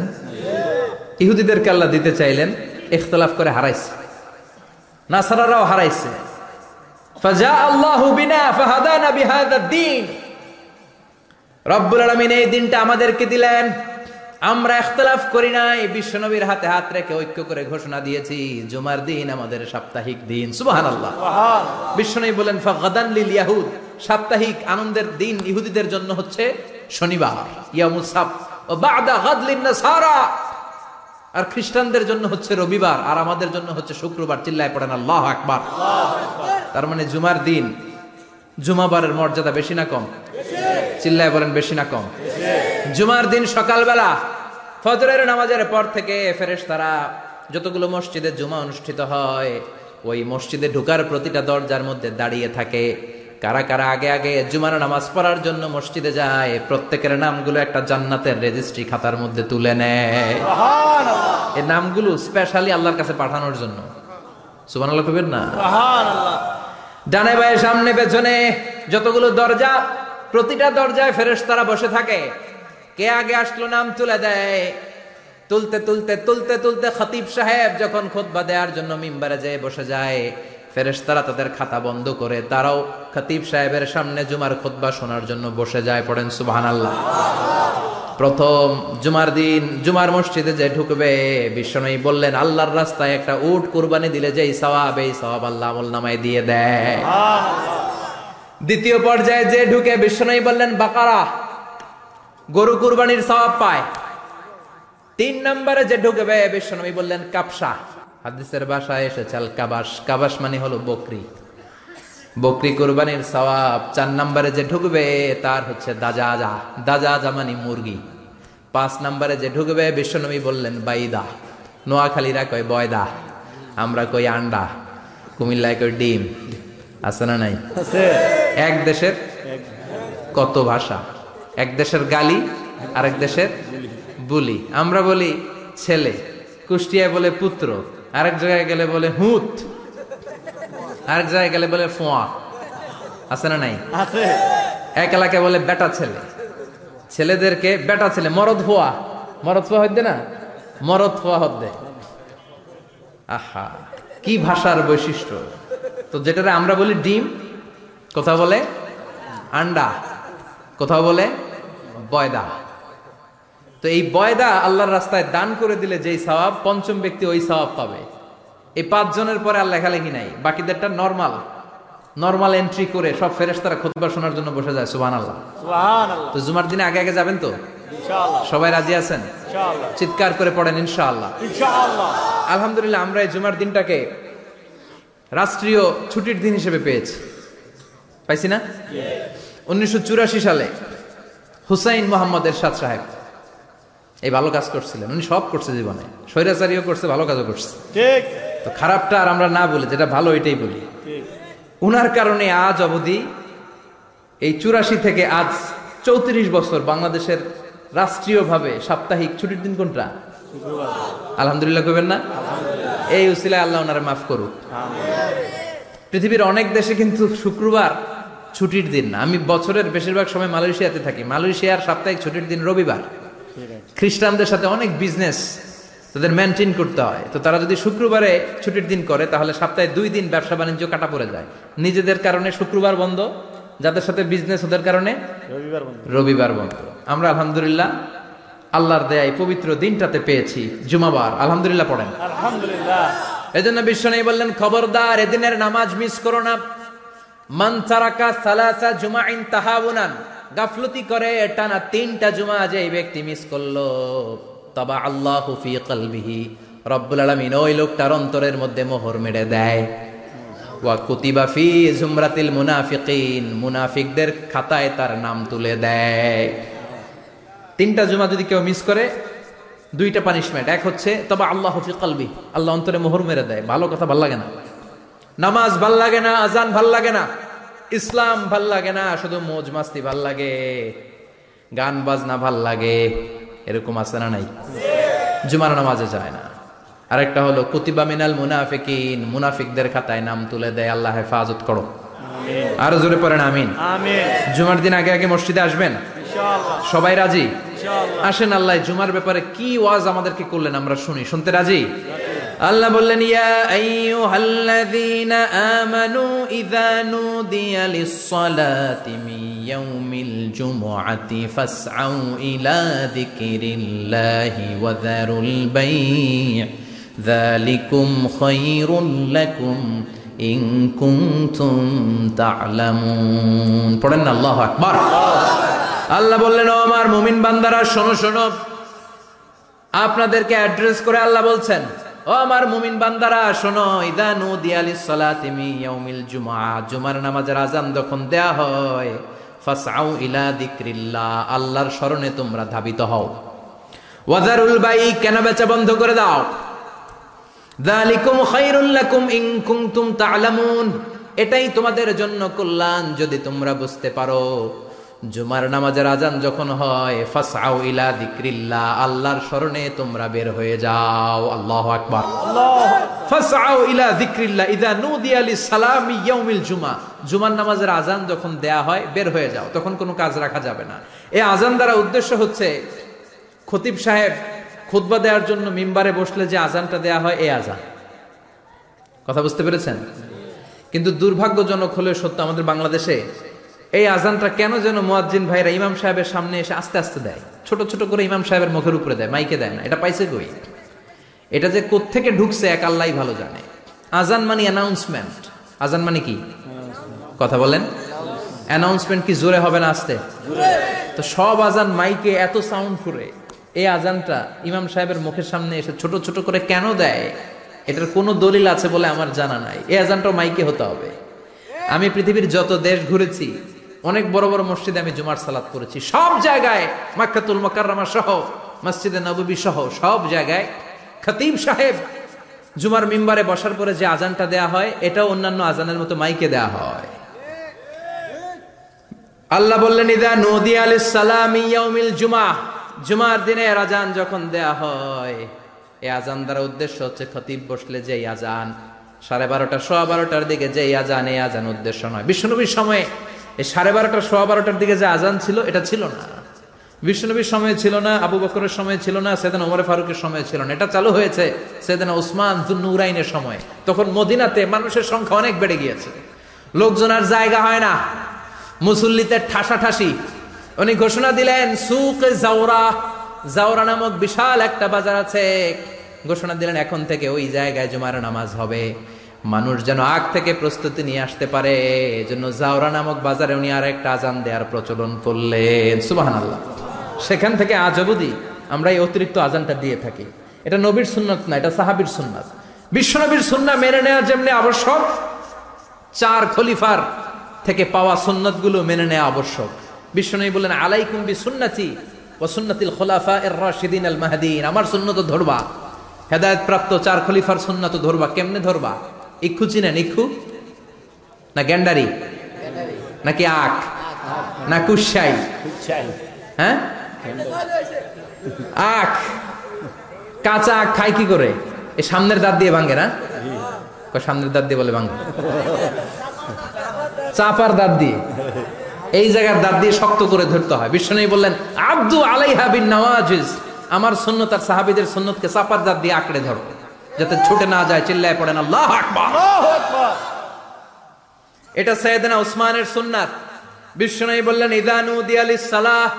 ইহুদিদেরকে আল্লাহ দিতে চাইলেন ইখতলাফ করে হারাইছে। না নাসারারাও হারাইছে। ফাজা আল্লাহু বিনা ফাহাদানা বিহাদা দ্বীন। রব্বুল আলামিন এই দিনটা আমাদেরকে দিলেন। আমরা ইখতলাফ করি নাই বিশ্বনবীর হাতে হাত রেখে ঐক্য করে ঘোষণা দিয়েছি জুমার দিন আমাদের সাপ্তাহিক দিন সুবহানাল্লাহ। সুবহানাল্লাহ। বিশ্বনবী বলেন ফাগাদান লিল ইয়াহুদ সাপ্তাহিক আনন্দের দিন ইহুদিদের জন্য হচ্ছে শনিবার ইয়ামুস ও বাদা গাদ নাসারা। আর খ্রিস্টানদের জন্য হচ্ছে রবিবার আর আমাদের জন্য হচ্ছে শুক্রবার চিল্লায় পড়েন আল্লাহ আকবার। তার মানে জুমার দিন জুমাবারের মর্যাদা বেশি না কম? চিল্লায় বলেন বেশি না কম? জুমার দিন সকালবেলা ফজরের নামাজের পর থেকে ফেরেশতারা যতগুলো মসজিদে জুমা অনুষ্ঠিত হয় ওই মসজিদে ঢুকার প্রতিটা দরজার মধ্যে দাঁড়িয়ে থাকে। কারা কারা আগে আগে জুমার নামাজ পড়ার জন্য মসজিদে যায় প্রত্যেকের নামগুলো একটা জান্নাতের রেজিস্ট্রি খাতার মধ্যে তুলে নেয়। এই নামগুলো স্পেশালি আল্লাহর কাছে পাঠানোর জন্য। সুবহানাল্লাহ কবেন না? ডানে বায়ে সামনে, পেছনে যতগুলো দরজা, প্রতিটা দরজায় ফেরেশতারা বসে থাকে। কে আগে আসলো নাম তুলে দেয়? তুলতে তুলতে তুলতে তুলতে খতিব সাহেব যখন খুতবা দেওয়ার জন্য মিম্বারে যেয়ে বসে যায়, ফেরেশতারা তাদের খাতা বন্ধ করে তারাও খতিব সাহেবের সামনে জুমার খুতবা শোনার জন্য বসে যায়, পড়েন সুবহানাল্লাহ। প্রথম জুমার দিন, জুমার মসজিদে যে ঢুকবে বিশ্বনবী বললেন, আল্লাহর রাস্তায় একটা উট কুরবানি দিলে যেই সওয়াব, এই সওয়াব আল্লাহ নামায় দিয়ে দেয়। দ্বিতীয় পর্যায়ে যে ঢুকে বিশ্বনবী বললেন, বাকারা, গরু কুরবানির সওয়াব পায়। তিন নম্বরে যে ঢুকবে বিশ্বনবী বললেন, কাপসা। হাদিসের বাসায় এসেছে আল কাবাস কাবাস মানে হলো বকরি। বকরি কোরবানির সওয়াব চার নম্বরে যে ঢুকবে তার হচ্ছে দাজা যা দাজা জামানি মুরগি। পাঁচ নম্বরে যে ঢুকবে বিশ্বনবী বললেন বাইদা। নোয়াখালীরা কয় বয়দা। আমরা কই আন্ডা। কুমিল্লায় কই ডিম। আছে না নাই? এক দেশের কত ভাষা? এক দেশের গালি আরেক দেশের বুলি। আমরা বলি ছেলে। কুষ্টিয়ায় বলে পুত্র আরেক জায়গায় গেলে বলে হুত। আরেক জায়গায় গেলে বলে ফোয়া। আছে না নাই? আছে। এক এলাকায় বলে বেটা ছেলে। ছেলেদেরকে বেটা ছেলে মরদ ফোয়া। মরদ ফোয়া হদ্দে না? মরদ ফোয়া হদ্দে আহা কি ভাষার বৈশিষ্ট্য। তো যেটারে আমরা বলি ডিম কোথাও বলে আন্ডা কোথাও বলে বয়দা। তো এই বয়দা আল্লাহর রাস্তায় দান করে দিলে যেই সওয়াব পঞ্চম ব্যক্তি ওই সওয়াব পাবে। এই পাঁচ জনের পরে আর লেখালেখি নাই বাকিদেরটা নর্মাল নর্মাল এন্ট্রি করে সব ফেরেশতারা খুতবা শোনার জন্য বসে যায় সুবহানাল্লাহ। সুবহানাল্লাহ। তো জুমার দিনে আগে আগে যাবেন তো? সবাই রাজি আছেন? চিৎকার করে পড়েন ইনশাআল্লাহ। ইনশাআল্লাহ। আলহামদুলিল্লাহ আমরা এই জুমার দিনটাকে রাষ্ট্রীয় ছুটির দিন হিসেবে পেয়েছি। পাইছি না? উনিশশো চুরাশি সালে হুসাইন মোহাম্মদ এরশাদ সাহেব এই ভালো কাজ করছিলেন। উনি সব করছে জীবনে। স্বৈরাচারীও করছে ভালো কাজও করছে। ঠিক। তো খারাপটা আর আমরা না বলি যেটা ভালো এটাই বলি। উনার কারণে আজ অবধি এই চুরাশি থেকে আজ চৌত্রিশ বছর বাংলাদেশের রাষ্ট্রীয়ভাবে সাপ্তাহিক ছুটির দিন কোনটা? আলহামদুলিল্লাহ কইবেন না? এই উসিলায় আল্লাহ ওনারে মাফ করুক। পৃথিবীর অনেক দেশে কিন্তু শুক্রবার ছুটির দিন না। আমি বছরের বেশিরভাগ সময় মালয়েশিয়াতে থাকি। মালয়েশিয়ার সাপ্তাহিক ছুটির দিন রবিবার। খ্রিস্টানদের সাথে অনেক বিজনেস তাদের মেনটেন করতে হয়। তো তারা যদি শুক্রবারে ছুটির দিন করে তাহলে সপ্তাহে দুই দিন ব্যবসা বাণিজ্য কাটা পড়ে যায়। নিজেদের কারণে শুক্রবার বন্ধ যাদের সাথে বিজনেস ওদের কারণে রবিবার বন্ধ। আমরা আলহামদুলিল্লাহ আল্লাহর দেয় পবিত্র দিনটাতে পেয়েছি জুমাবার। আলহামদুলিল্লাহ পড়েন। আলহামদুলিল্লাহ। এজন্য বিশ্ব নেই বললেন খবরদার এদিনের নামাজ মিস করো না। মান তারাকা সালাসা জুমাইন তাহাবুনান গাফলতি করে টানা তিনটা জুমা যে এই ব্যক্তি মিস করল। তবা আল্লাহু ফি কলবিহি। রব্বুল আলামিন ওই লোকটার অন্তরের মধ্যে মোহর মেরে দেয়। ওয়া কুতিবা ফি জুমরাতিল মুনাফিকিন, মুনাফিকদের খাতায় তার নাম তুলে দেয়। তিনটা জুমা যদি কেউ মিস করে, দুইটা পানিশমেন্ট এক হচ্ছে তবে আল্লাহ ফি কলবি আল্লাহ অন্তরে মোহর মেরে দেয়। ভালো কথা, ভালো লাগে না। নামাজ ভালো লাগে না, আজান ভালো লাগে না, ইসলাম ভালো লাগে না, শুধু মোজ মাস্তি ভালো লাগে, গান বাজনা ভালো লাগে। এরকম আছে না নাই? জুমার নামাজে যায় না। আরেকটা হলো কুতিবা মিনাল মুনাফিকিন মুনাফিকদের খাতায় নাম তুলে দেয় আল্লাহ হেফাজত করো। আরও জোরে পড়েন আমিন। জুমার দিন আগে আগে মসজিদে আসবেন? সবাই রাজি? আসেন আল্লাহ জুমার ব্যাপারে কি ওয়াজ আমাদেরকে করলেন আমরা শুনি। শুনতে রাজি? আল্লাহ বললেন ইয়া আইয়ুহাল্লাযীনা আমানু ইযা নুদিয়া লিস-সালাতি মিন ইয়াউমিল জুমুআতি ফাসআউ ইলা যিকরিল্লাহি ওয়া যারুল বাই' যালিকুম খায়রুল লাকুম ইন কুনতুম তা'লামুন পড়েন আল্লাহু আকবার। আল্লাহ বললেন, ও আমার মুমিন বান্দারা, শোনো শোনো। আপনাদেরকে অ্যাড্রেস করে আল্লাহ বলছেন, ও আমার মুমিন বান্দারা, শোনো, ইদা নুদিয়া লিস-সালাতি মিন ইয়াউমিল জুমআ। জুমার নামাজের আজান যখন দেয়া হয় ফাসআউ ইলা যিকরিল্লাহ, আল্লাহর স্মরণে তোমরা ধাবিত হও। ওয়াজারুল বাই, কেনা বেচা বন্ধ করে দাও? দালিকুম খাইরুল লাকুম ইন কুনতুম তা'লামুন এটাই তোমাদের জন্য কল্যাণ যদি তোমরা বুঝতে পারো। জুমার নামাজের আজান যখন হয়, ফাসআউ ইলা যিকরিল্লাহ, আল্লাহর স্মরণে তোমরা বের হয়ে যাও। আল্লাহ আকবার। ফাসআউ ইলা যিকরিল্লাহ, ইদা নুদিয়া লিস-সালামি ইয়াউমিল জুমা। জুমার নামাজের আজান যখন দেয়া হয়, বের হয়ে যাও। তখন কোনো কাজ রাখা যাবে না। এই আজান দ্বারা উদ্দেশ্য হচ্ছে, খতিব সাহেব খুতবা দেওয়ার জন্য মিম্বারে বসলে যে আজানটা দেয়া হয় এই আজান। কথা বুঝতে পেরেছেন? কিন্তু দুর্ভাগ্যজনক হলে সত্য, আমাদের বাংলাদেশে এই আজানটা কেন যেন মুয়াজ্জিন ভাইরা ইমাম সাহেবের সামনে এসে আস্তে আস্তে দেয়? ছোট ছোট করে ইমাম সাহেবের মুখের উপরে দেয়, মাইকে দেয় না। এটা পাইছে কই? এটা যে কোত্থেকে ঢুকছে এক আল্লাহ ভালো জানে। আজান মানে অ্যানাউন্সমেন্ট আজান মানে কি? কথা বলেন। অ্যানাউন্সমেন্ট কি জোরে হবে না আস্তে? তো সব আজান মাইকে এত সাউন্ড করে। এই আজানটা ইমাম সাহেবের মুখের সামনে এসে ছোট ছোট করে কেন দেয়? এটার কোনো দলিল আছে বলে আমার জানা নাই। এই আজানটাও মাইকে হতে হবে। আমি পৃথিবীর যত দেশ ঘুরেছি অনেক বড় বড় মসজিদে আমি জুমার সালাত করেছি সব জায়গায় মাক্কাতুল মোকাররমা সহ, মসজিদে নববী সহ, সব জায়গায় খতিব সাহেব জুমার মিম্বারে বসার পরে যে আজানটা দেয়া হয়, এটাও অন্যান্য আজানের মতো মাইকে দেয়া হয়। আল্লাহ বললেন, ইদা নদী আলিস সালাম ইয়াউমিল জুমা। জুমার দিনে আজান যখন দেয়া হয় এই আজান দ্বারা উদ্দেশ্য হচ্ছে খতিব বসলে যে আজান, সাড়ে বারোটা, সোয়া বারোটার দিকে যে আজান এই আজান উদ্দেশ্য নয়। বিষ্ণুনবীর সময়ে এই সাড়ে বারোটা সোয়া বারোটার দিকে যে আজান ছিল, এটা ছিল না। বিষ্ণুনবীর সময় ছিল না, আবু বকরের সময় ছিল না, সেদিন ওমর ফারুকের সময় ছিল না। এটা চালু হয়েছে সেদিন উসমান জুন্নুরাইনের সময়। তখন মদিনাতে মানুষের সংখ্যা অনেক বেড়ে গিয়েছে। লোকজন আর জায়গা হয় না। মুসল্লিতে ঠাসা ঠাসি উনি ঘোষণা দিলেন, সুক জাওরা। জাওরা নামক বিশাল একটা বাজার আছে। ঘোষণা দিলেন, এখন থেকে ওই জায়গায় জুমার নামাজ হবে। মানুষ যেন আগ থেকে প্রস্তুতি নিয়ে আসতে পারে, এজন্য জাওরা নামক বাজারে উনি আর একটা আজান দেওয়ার প্রচলন করলেন। সুবাহান আল্লাহ সেখান থেকে আজ অবধি আমরা এই অতিরিক্ত আজানটা দিয়ে থাকি। এটা নবীর সুন্নত না, এটা সাহাবির সুন্নাত। বিশ্বনবীর সুন্না মেনে নেওয়া যেমনি আবশ্যক, চার খলিফার থেকে পাওয়া সুন্নতগুলো মেনে নেওয়া আবশ্যক। বিশ্বনবী বললেন, আলাইকুম বি সুন্নতি ও সুন্নতিল খোলাফা এর রাশিদিন আল মাহাদিন। আমার সুন্নত ধরবা হেদায়ত প্রাপ্ত চার খলিফার সুন্নত ধরবা, কেমনে ধরবা? ইক্ষু চিনেন ইক্ষু না গ্যান্ডারি? নাকি আখ? না কুসাই হ্যাঁ? আখ। কাঁচা আখ খায় কি করে? এ সামনের দাঁত দিয়ে ভাঙে না? সামনের দাঁত দিয়ে বলে ভাঙে চাপার দাঁত দিয়ে। এই জায়গার দাঁত দিয়ে শক্ত করে ধরতে হয়। বিশ্বনবী বললেন আব্দু আলাইহা বিন নওয়াজিজ। আমার সুন্নত আর সাহাবীদের সুন্নতকে চাপার দাঁত দিয়ে আঁকড়ে ধরো। যাতে ছুটে না যায় চিল্লায় পড়েন আল্লাহ এটা সৈয়দনা উসমানের সুন্নাত। বিশ্বনবী বললেন ইদানু দিয়ালিস সালাহ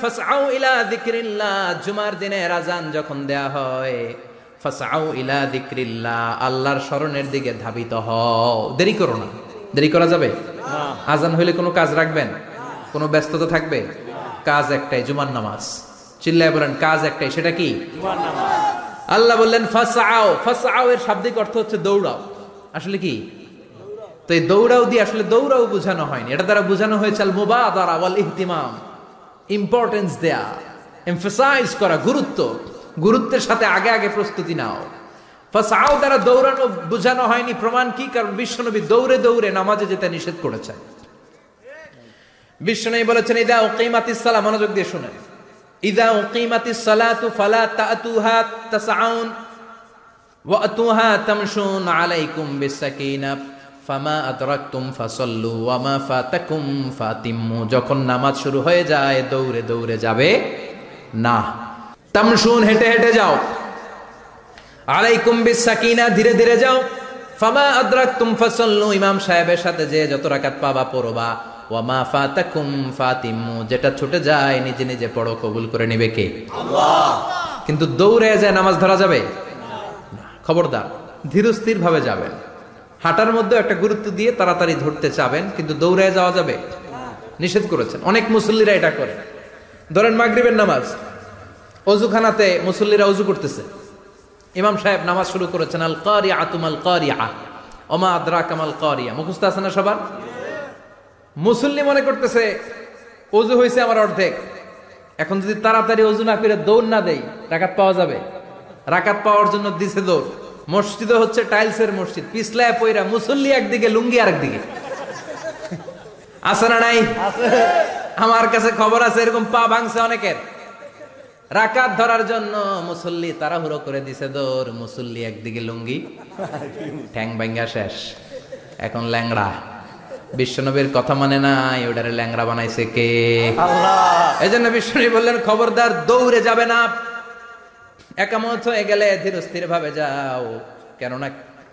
ফাসআউ ইলা যিকরিল্লাহ। জুমার দিনে যখন দেয়া হয় ফাসআউ ইলা যিকরিল্লাহ আল্লাহর স্মরণের দিকে ধাবিত হও। দেরি করো না। দেরি করা যাবে? হইলে কোনো কাজ রাখবেন? কোনো ব্যস্ততা থাকবে? কাজ একটাই জুমার নামাজ। চিল্লায় বলেন কাজ একটাই সেটা কি? জুমার নামাজ। আল্লাহ বললেন ফাসাও ফাসাও এর শাব্দিক অর্থ হচ্ছে দৌড়াও। আসলে কি? তো এই দৌড়াও দিয়ে আসলে দৌড়াও বোঝানো হয়নি। এটা দ্বারা বোঝানো হয়েছে আল মুবাদারা ওয়াল ইহতিমাম ইম্পর্টেন্স দেয়া এমফাসাইজ করা, গুরুত্ব। গুরুত্বের সাথে আগে আগে প্রস্তুতি নাও। ফাসাও দ্বারা দৌড়ানো বোঝানো হয়নি। প্রমাণ কি? কারণ বিশ্বনবী দৌড়ে দৌড়ে নামাজে যেতে নিষেধ করেছেন। বিশ্বনবী বলেছেন, ইদা উকিমাতিস সালাহ মনোযোগ দিয়ে শুনেন। ইদা উকিমাতিস সালাতু ফালা তাতুহা তাসআউন ওয়াতুহা তামশুন আলাইকুম বিসাকিনা, ফামা আদরাকতুম ফাসাল্লু ওয়ামা ফাতাকুম ফাতিম্মু। যখন নামাজ শুরু হয়ে যায়, দৌড়ে দৌড়ে যাবে না। তামশুন, হেঁটে হেঁটে যাও। আলাইকুম বিসাকিনা, ধীরে ধীরে যাও। ফামা আদরাকতুম ফাসাল্লু। ইমাম সাহেবের সাথে যে যত রাকাত পাবা, পড়বা। ওয়ামা ফাতাকুম ফাতিম্মু যেটা ছুটে যায় নিজে নিজে পড়ো কবুল করে নেবে কে? কিন্তু দৌড়ে যায় নামাজ ধরা যাবে? খবরদার ধীরস্থির ভাবে যাবেন। হাঁটার মধ্যে একটা গুরুত্ব দিয়ে তাড়াতাড়ি ধরতে চাবেন কিন্তু দৌড়ে যাওয়া যাবে? নিষেধ করেছেন। অনেক মুসল্লিরা এটা করে। ধরেন মাগরিবের নামাজ। অজুখানাতে মুসল্লিরা অজু করতেছে। ইমাম সাহেব নামাজ শুরু করেছেন আল কারিয়া আতুমাল কারিয়া ওমা আদ্রা কামাল কারিয়া মুখস্থ আছে না সবার? মুসল্লি মনে করতেছে অজু হয়েছে আমার অর্ধেক। এখন যদি তাড়াতাড়ি অজু না করে দৌড় না দেই রাকাত পাওয়া যাবে? রাকাত পাওয়ার জন্য দিছে দৌড়। মসজিদ হচ্ছে টাইলসের মসজিদ পিছলায় পইরা মুসল্লি একদিকে লুঙ্গি আরেকদিকে। আছে না নাই? আমার কাছে খবর আছে এরকম পা ভাঙছে অনেকের। রাকাত ধরার জন্য মুসল্লি তাড়াহুড়ো করে দিছে দৌড়। মুসল্লি একদিকে লুঙ্গি ঠ্যাং ভাঙ্গা শেষ। এখন ল্যাংড়া। বিশ্বনবীর কথা মানে নাই ওটারে ল্যাংড়া বানাইছে কে? এই জন্য বিশ্বনবী বললেন খবরদার দৌড়ে যাবে না। একামত হয়ে গেলে ধীর স্থির ভাবে যাও। কেননা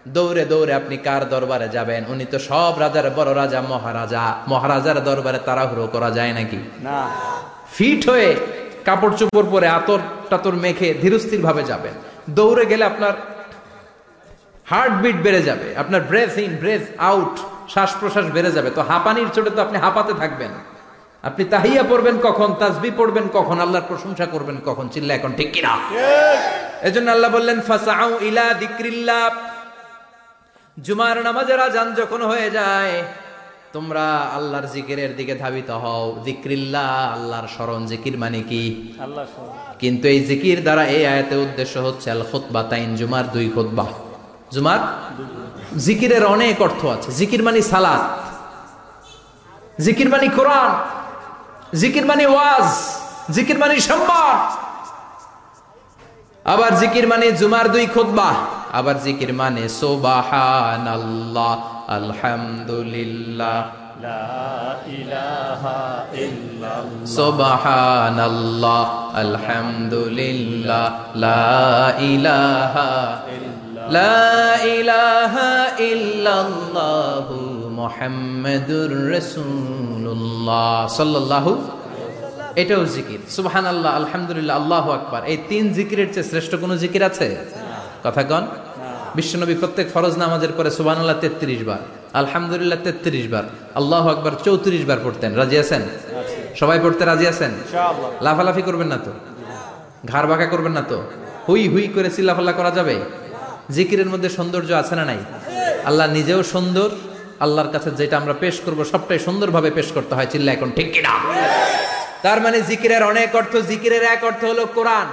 দৌড়ে দৌড়ে আপনি কার দরবারে যাবেন? উনি তো সব রাজার বড় রাজা মহারাজা। মহারাজার দরবারে তাড়াহুড়ো করা যায় নাকি? না। ফিট হয়ে কাপড় চোপড় পরে আতর টাতর মেখে ধীরস্থির ভাবে যাবেন। দৌড়ে গেলে আপনার হার্টবিট বেড়ে যাবে। আপনার ব্রেথ ইন ব্রেথ আউট শ্বাস প্রশ্বাস বেড়ে যাবে। তো হাঁপানির চোটে তো আপনি হাঁপাতে থাকবেন। আপনি তাহিয়া পড়বেন কখন তাসবি পড়বেন কখন আল্লাহর প্রশংসা করবেন কখন চিল্লা এখন ঠিক কিনা? এজন্য আল্লাহ বললেন ফাসাউ ইলা দিক্রিল্লাহ জুমার নামাজের আজান যখন হয়ে যায় তোমরা আল্লাহর জিকিরের দিকে ধাবিত হও। জিক্রিল্লাহ আল্লাহর স্মরণ জিকির মানে কি? কিন্তু এই জিকির দ্বারা এই আয়াতে উদ্দেশ্য হচ্ছে আল খুতবা তাইন জুমার দুই খুতবা। জুমার জিকিরের অনেক অর্থ আছে। জিকির মানে সালাত, জিকির মানে কোরআন, জিকির মানে ওয়াজ, জিকির মানে সম্মান, আবার জিকির মানে জুমার দুই খুতবা, আবার জিকির মানে সুবহানাল্লাহ, আলহামদুলিল্লাহ আলহামদুলিল্লাহ ইলাহা মুহাম্মাদুর রাসূলুল্লাহ সাল্লাল্লাহু এটাও জিকির। সুবহানাল্লাহ আলহামদুলিল্লাহ আল্লাহু আকবার। এই তিন জিকিরের চেয়ে শ্রেষ্ঠ কোনো জিকির আছে? কথা কন। বিশ্বনবী প্রত্যেক ফরজ নামাজের পরে সুবহানাল্লাহ 33 বার আলহামদুলিল্লাহ 33 বার আল্লাহু আকবার 34 বার পড়তেন। রাজি আছেন? সবাই পড়তে রাজি আছেন? লাফালাফি করবেন না তো? ঘাড় বাঁকা করবেন না তো? হুই হুই করে চিল্লাফাল্লা করা যাবে? জিকিরের মধ্যে সৌন্দর্য আছে না নাই? আল্লাহ নিজেও সুন্দর আল্লাহর কাছে যেটা আমরা পেশ করব সবটাই সুন্দরভাবে পেশ করতে হয় চিল্লা এখন ঠিক কিনা? তার মানে জিকিরের অনেক অর্থ জিকিরের এক অর্থ হলো কোরআন।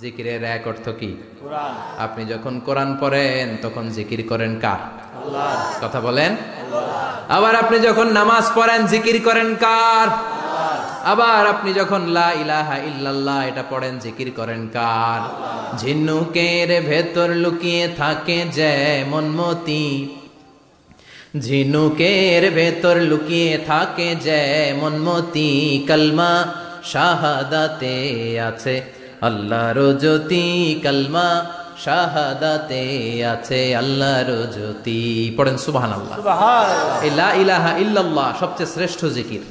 জিকিরের এক অর্থ কি? আপনি যখন কোরআন পড়েন তখন জিকির করেন কার? কথা বলেন? আবার আপনি যখন নামাজ পড়েন জিকির করেন কার? আবার আপনি যখন লা ইলাহা ইল্লাল্লাহ এটা পড়েন জিকির করেন কার? ঝিনুকের ভেতর লুকিয়ে থাকে যেমন মতি। ঝিনুকের ভেতর লুকিয়ে থাকে যেমন মতি। কালমা শাহাদাতে আছে আল্লাহর জ্যোতি কালমা শাহাদাতে আছে আল্লাহর জ্যোতি পড়েন সুবহানাল্লাহ। এই লা ইলাহা ইল্লাল্লাহ সবচেয়ে শ্রেষ্ঠ জিকির।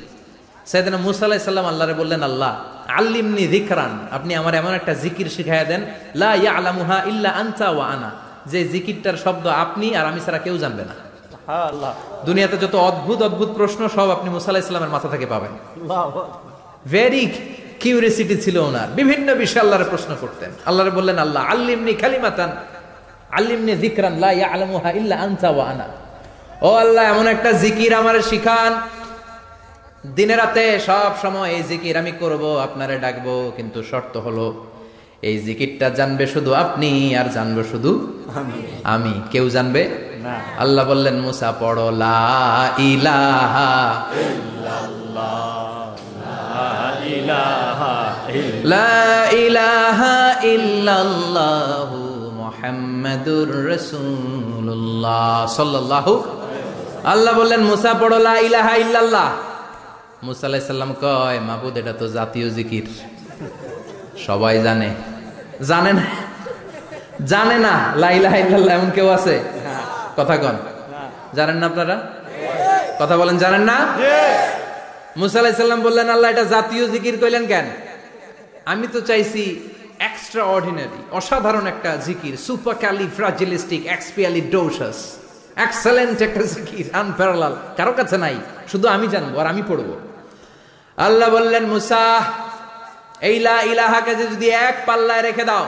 সাইয়েদনা মুসা সালাম আল্লাহরে বললেন আল্লাহ আল্লিমনি জিকরান আপনি আমার এমন একটা জিকির শিখাইয়া দেন লা ইয়ালামুহা ইল্লা আনতা ওয়া আনা। যে জিকিরটার শব্দ আপনি আর আমি ছাড়া কেউ জানবে না। দুনিয়াতে যত অদ্ভুত অদ্ভুত প্রশ্ন সব আপনি মুসা আলাইহিস সালামের মাথা থেকে পাবেন। ভেরি কিউরিয়াসিটি ছিল ওনার। বিভিন্ন বিষয়ে আল্লাহরে প্রশ্ন করতেন। আল্লাহরে বললেন আল্লাহ আল্লিমনি খালিমাতান আল্লিমনি জিকরান লা ইয়া ইয়ালামুহা ইল্লা আনতা ওয়া আনা। ও আল্লাহ এমন একটা জিকির আমারে শিখান দিনে রাতে সব সময় এই জিকির আমি করব আপনারে ডাকবো কিন্তু শর্ত হলো এই জিকিরটা জানবে শুধু আপনি আর জানবে শুধু আমি। কেউ জানবে? আল্লাহ বললেন মুসা পড়ো লা ইলাহা লা ইলাহা ইল্লাল্লাহ। লা ইলাহা ইল্লাল্লাহু মুহাম্মাদুর রাসূলুল্লাহ। সাল্লাল্লাহু আল্লাহ বললেন মুসা পড়ো লা ইলাহা ইল্লাল্লাহ। মুসা আলাইহিস কয় মাবুদ এটা তো জাতীয় জিকির। সবাই জানে। জানে না? জানে না? লা ইলাহা এমন কেউ আছে? কথা কন। জানেন না আপনারা? কথা বলেন, জানেন না? মুসা আলাইসাল্লাম বললেন, আল্লাহ, এটা জাতীয় জিকির কইলেন কেন? আমি তো চাইছি এক্সট্রা অর্ডিনারি অসাধারণ একটা জিকির supercalifragilisticexpialidocious excellent একটা জিকির আনপ্যারালাল কারও কাছে নাই, শুধু আমি জানব আর আমি পড়ব। আল্লাহ বললেন, মুসা, এই লা ইলাহাকে যদি এক পাল্লায় রেখে দাও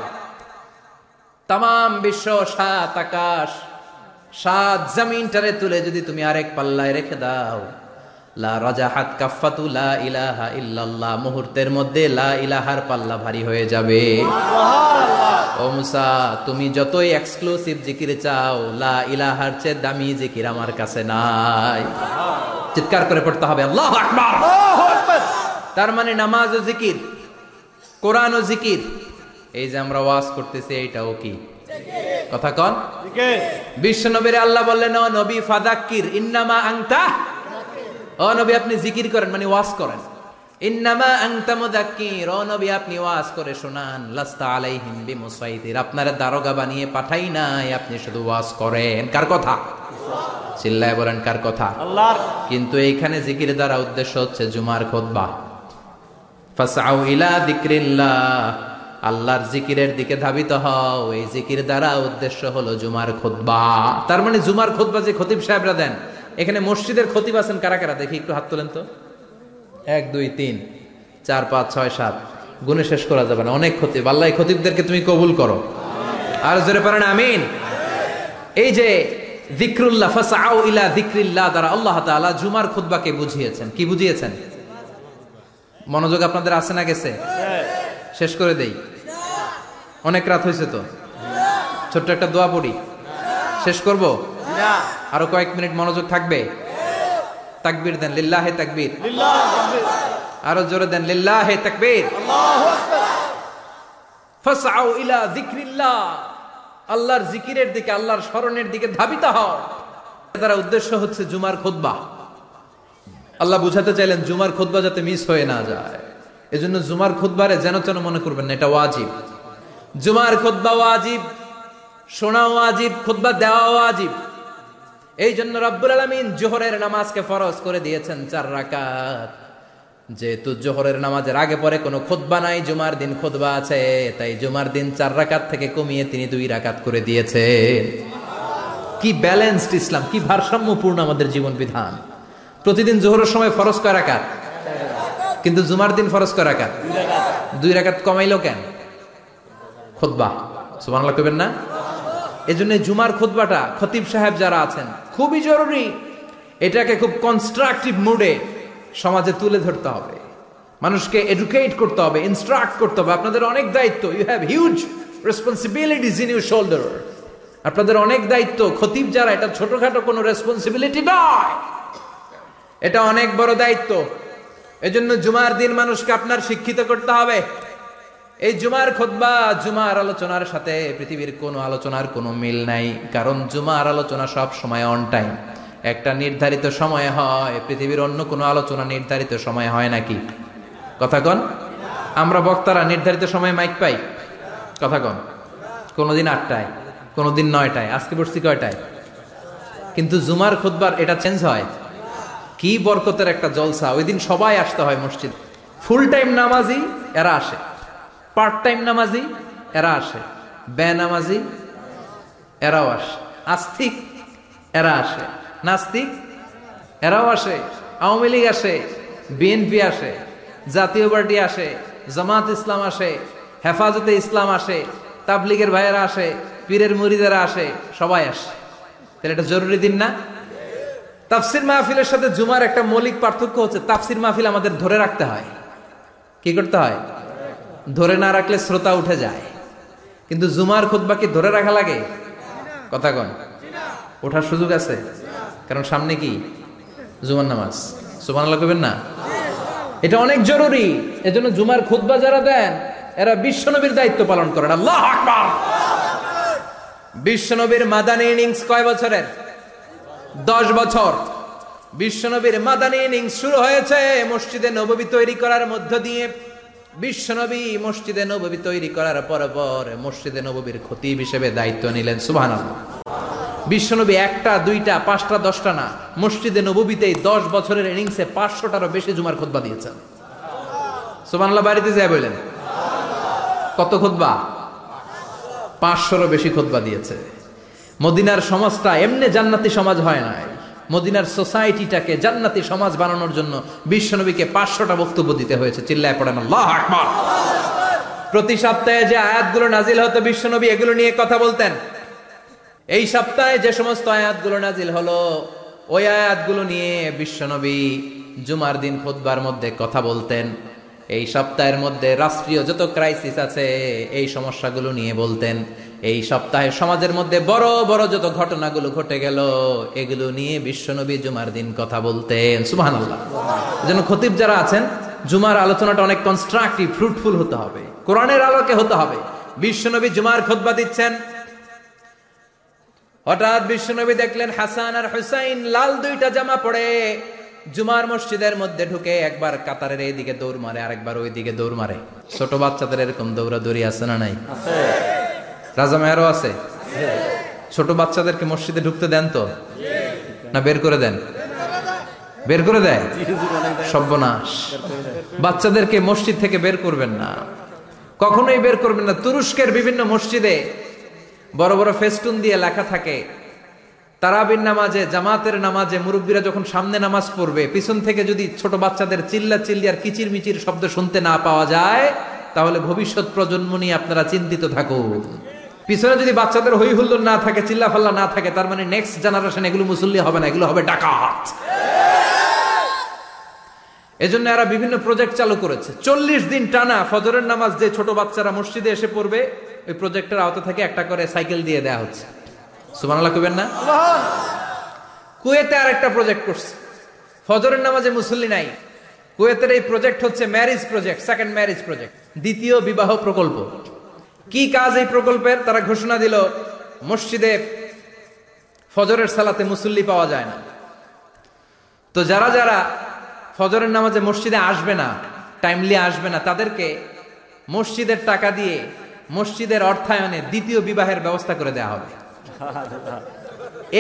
তাম বিশ্ব সাত আকাশ, সাত জমিনটারে তুলে যদি তুমি আরেক পাল্লায় রেখে দাও, লা রাজাহাত কাফাতু লা ইলাহা ইল্লাল্লাহ, মুহূর্তের মধ্যে লা ইলাহার পাল্লা ভারী হয়ে যাবে। ও মুসা তুমি যতই এক্সক্লুসিভ জিকিরে চাও লা ইলাহার চেয়ে দামি জিকির আমার কাছে নাই। চিৎকার করে পড়তে হবে আল্লাহ আকবার। তার মানে নামাজ ও জিকির কোরআন ও জিকির। এই যে আমরা ওয়াজ করতেছি এইটাও কি? কথা কন। বিশ্ব নবীর আল্লাহ বললেন ও নবী ফাদাক্কির ইন্নামা আংতা ও নবী আপনি জিকির করেন মানে ওয়াজ করেন। ইন্নামা আংতা মুদাক্কির নবী আপনি ওয়াজ করে শোনান। লাস্তা আলাইহিম বিমুসাইতির। আপনারা দারোগা বানিয়ে পাঠাই নাই আপনি শুধু ওয়াজ করেন। কার কথা? চিল্লায় বলেন কার কথা? আল্লাহর। কিন্তু এইখানে জিকির দ্বারা উদ্দেশ্য হচ্ছে জুমার খোদবা। ফাসাউ ইলা যিকরিল্লাহ। আল্লাহর জিকিরের দিকে ধাবিত হও। এই জিকির দ্বারা উদ্দেশ্য হলো জুমার খোদবা। তার মানে জুমার খোদবা যে খতিব সাহেবরা দেন এখানে মসজিদের খতিব আছেন কারা কারা? দেখি একটু হাত তোলেন তো। এক দুই তিন চার পাঁচ ছয় সাত। গুণে শেষ করা যাবে না। অনেক খতিব আল্লাহ খতিবদেরকে তুমি কবুল করো। আর জোরে পারেন আমিন। এই যে যিকরুল্লাহ ফাসআউ ইলা যিকরিল্লাহ দ্বারা আল্লাহ তাআলা জুমার খুতবাকে বুঝিয়েছেন। কি বুঝিয়েছেন? মনোযোগ আপনাদের আছে না গেছে? শেষ করে দেই। অনেক রাত হয়েছে তো? ছোট্ট একটা দোয়া পড়ি। শেষ করব? আরও কয়েক মিনিট মনোযোগ থাকবে? তাকবির দেন। লিল্লাহে তাকবীর। লিল্লাহ। তাকবীর আরও জোরে দেন লিল্লাহে তাকবীর। আল্লাহু আকবার। ফাসআউ ইলা যিকরিল্লাহ। আল্লাহর জিকিরের দিকে আল্লাহর স্মরণের দিকে ধাবিত হও। তার উদ্দেশ্য হচ্ছে জুমার খুতবা। আল্লাহ বুঝাতে চাইলেন জুমার খুতবা যাতে মিস হয়ে না যায়। এজন্য জুমার খুতবারে যেন তেন মনে করবেন না এটা ওয়াজিব। জুমার খুতবা ওয়াজিব শোনা ওয়াজিব খুতবা দেওয়া ওয়াজিব। এই জন্য রব্বুল আলামিন জোহরের নামাজকে ফরজ করে দিয়েছেন চার রাকাত। যেহেতু জোহরের নামাজের আগে পরে কোনো খুতবা নাই, জুমার দিন খুতবা আছে, তাই জুমার দিন চার রাকাত থেকে কমিয়ে তিনি দুই রাকাত করে দিয়েছে। কি ব্যালেন্সড ইসলাম, কি ভারসাম্যপূর্ণ আমাদের জীবন বিধান। প্রতিদিন জোহরের সময় ফরজ কয় রাকাত? কিন্তু জুমার দিন ফরজ কয় রাকাত? দুই রাকাত কমাইলো কেন? খুতবা। সুবহানাল্লাহ কইবেন না? এই এজন্য জুমার খুতবাটা খতিব সাহেব যারা আছেন, খুবই জরুরি। এটাকে খুব কনস্ট্রাকটিভ মুডে সমাজে তুলে ধরতে হবে। মানুষকে এডুকেট করতে হবে ইনস্ট্রাক্ট করতে হবে। আপনাদের অনেক দায়িত্ব। You have huge responsibilities in your shoulder আপনাদের অনেক দায়িত্ব। খতিব যারা, এটা ছোটখাটো কোনো রেসপন্সিবিলিটি নয়। এটা অনেক বড় দায়িত্ব। এজন্য জুমার দিন মানুষকে আপনার শিক্ষিত করতে হবে। এই জুমার খোদবা, জুমার আলোচনার সাথে পৃথিবীর কোনো আলোচনার কোনো মিল নাই। কারণ জুমার আলোচনা সব সময় অন টাইম একটা নির্ধারিত সময় হয়, পৃথিবীর অন্য কোনো আলোচনা নির্ধারিত সময় হয় নাকি? কথা কন। আমরা বক্তারা নির্ধারিত সময় মাইক পাই। কথা কন। কোনোদিন আটটায়, কোনোদিন নয়টায়, আজকে পড়ছি কয়টায়? কিন্তু জুমার খুদবার এটা চেঞ্জ হয়। কি বরকতের একটা জলসা। ওই দিন সবাই আসতে হয় মসজিদ। ফুল টাইম নামাজি, এরা আসে। পার্ট টাইম নামাজি, এরা আসে। বে নামাজি, এরাও আসে। আস্তিক, এরা আসে। নাস্তিক? এরাও আসে, আওয়ামী লীগ আসে, বিএনপি আসে, জাতীয় পার্টি আসে, জামাত ইসলাম আসে, হেফাজতে ইসলাম আসে, তাবলিগের ভাইয়েরা আসে, পীরের মুরিদেরা আসে, সবাই আসে। তাহলে এটা জরুরি দিন না? তাফসির মাহফিলের সাথে জুমার একটা মৌলিক পার্থক্য হচ্ছে, তাফসির মাহফিল আমাদের ধরে রাখতে হয়। কি করতে হয়? ধরে না রাখলে শ্রোতা উঠে যায়। কিন্তু জুমার খুতবা কি ধরে রাখা লাগে? কথা কন। ওঠার সুযোগ আছে? কারণ সামনে কি? জুমার নামাজ। সুমান আল্লাহ করবেন না? এটা অনেক জরুরি। এজন্য জুমার খুতবা যারা দেন, এরা বিশ্বনবীর দায়িত্ব পালন করেন। আল্লাহ আকবার। বিশ্বনবীর মাদানী ইনিংস কয় বছরের? দশ বছর। বিশ্বনবীর মাদানী ইনিংস শুরু হয়েছে মসজিদে নববী তৈরি করার মধ্য দিয়ে। বিশ্বনবী মসজিদে নববী তৈরি করার পর পর মসজিদে নববীর খতিব হিসেবে দায়িত্ব নিলেন সুবহান বিশ্বনবী একটা, দুইটা, পাঁচটা, দশটা না, মসজিদে নববীতেই দশ বছরের ইনিংসে পাঁচশোটারও বেশি জুমার খুতবা দিয়েছেন। সুবহানাল্লাহ, বাড়িতে যায় বললেন কত খুতবা? পাঁচশোরও বেশি খুতবা দিয়েছে। মদিনার সমাজটা এমনি জান্নাতি সমাজ হয় নাই। মদিনার সোসাইটিটাকে জান্নাতি সমাজ বানানোর জন্য বিশ্বনবীকে পাঁচশোটা বক্তব্য দিতে হয়েছে। চিল্লায় পড়েন প্রতি সপ্তাহে যে আয়াতগুলো নাজিল হতো, বিশ্বনবী এগুলো নিয়ে কথা বলতেন। এই সপ্তাহে যে সমস্ত আয়াতগুলো নাজিল হলো, ওই আয়াতগুলো নিয়ে বিশ্বনবী জুমার দিন খুতবার মধ্যে কথা বলতেন। এই সপ্তাহের মধ্যে রাষ্ট্রীয় যত ক্রাইসিস আছে, এই সমস্যাগুলো নিয়ে বলতেন। এই সপ্তাহে সমাজের মধ্যে বড় বড় যত ঘটনাগুলো ঘটে গেল, এগুলো নিয়ে বিশ্বনবী জুমার দিন কথা বলতেন। সুবাহান আল্লাহ যেন খতিব যারা আছেন, জুমার আলোচনাটা অনেক কনস্ট্রাকটিভ ফ্রুটফুল হতে হবে। কোরআনের আলোকে হতে হবে। বিশ্বনবী জুমার খোদবা দিচ্ছেন। হঠাৎ বিশ্বনবী দেখলেন, হাসান আর হুসাইন লাল দুইটা জামা পড়ে জুমার মসজিদের মধ্যে ঢুকে একবার কাতারের এইদিকে দৌড় মারে, আরেকবার ওই দিকে দৌড় মারে। ছোট বাচ্চাদের এরকম দৌড়াদৌড়ি আছে না নাই? রাজা মেয়ারও আছে? ছোট বাচ্চাদেরকে মসজিদে ঢুকতে দেন তো? না, বের করে দেন? বের করে দেয়? সর্বনাশ। বাচ্চাদেরকে মসজিদ থেকে বের করবেন না। কখনোই বের করবেন না। তুরস্কের বিভিন্ন মসজিদে বড় বড় ফেস্টুন দিয়ে লেখা থাকে তারাবির নামাজে, জামাতের নামাজে মুরব্বীরা যখন সামনে নামাজ পড়বে, পিছন থেকে যদি ছোট বাচ্চাদের চিল্লা চিল্লি আর কিচির মিচির শব্দ শুনতে না পাওয়া যায়, তাহলে ভবিষ্যৎ প্রজন্ম নিয়ে আপনারা চিন্তিত থাকুন। পিছনে যদি বাচ্চাদের হই হুল্লোড় না থাকে চিল্লা ফাল্লা না থাকে, তার মানে নেক্সট জেনারেশন এগুলো মুসল্লি হবে না, এগুলো হবে ডাকাত। এজন্য এরা বিভিন্ন প্রজেক্ট চালু করেছে। চল্লিশ দিন টানা ফজরের নামাজ যে ছোট বাচ্চারা মসজিদে এসে পড়বে, ওই প্রজেক্টের আওতা থেকে একটা করে সাইকেল দিয়ে দেওয়া হচ্ছে। সুমানাল্লাহ কবেন না? কুয়েতে আর একটা প্রজেক্ট করছে। ফজরের নামাজে মুসল্লি নাই। কুয়েতের এই প্রজেক্ট হচ্ছে marriage project second marriage project দ্বিতীয় বিবাহ প্রকল্প। কি কাজ এই প্রকল্পের? তারা ঘোষণা দিল, মসজিদে ফজরের সালাতে মুসল্লি পাওয়া যায় না। তো যারা যারা ফজরের নামাজে মসজিদে আসবে না টাইমলি আসবে না, তাদেরকে মসজিদের টাকা দিয়ে মসজিদের অর্থায়নে দ্বিতীয় বিবাহের ব্যবস্থা করে দেওয়া হবে।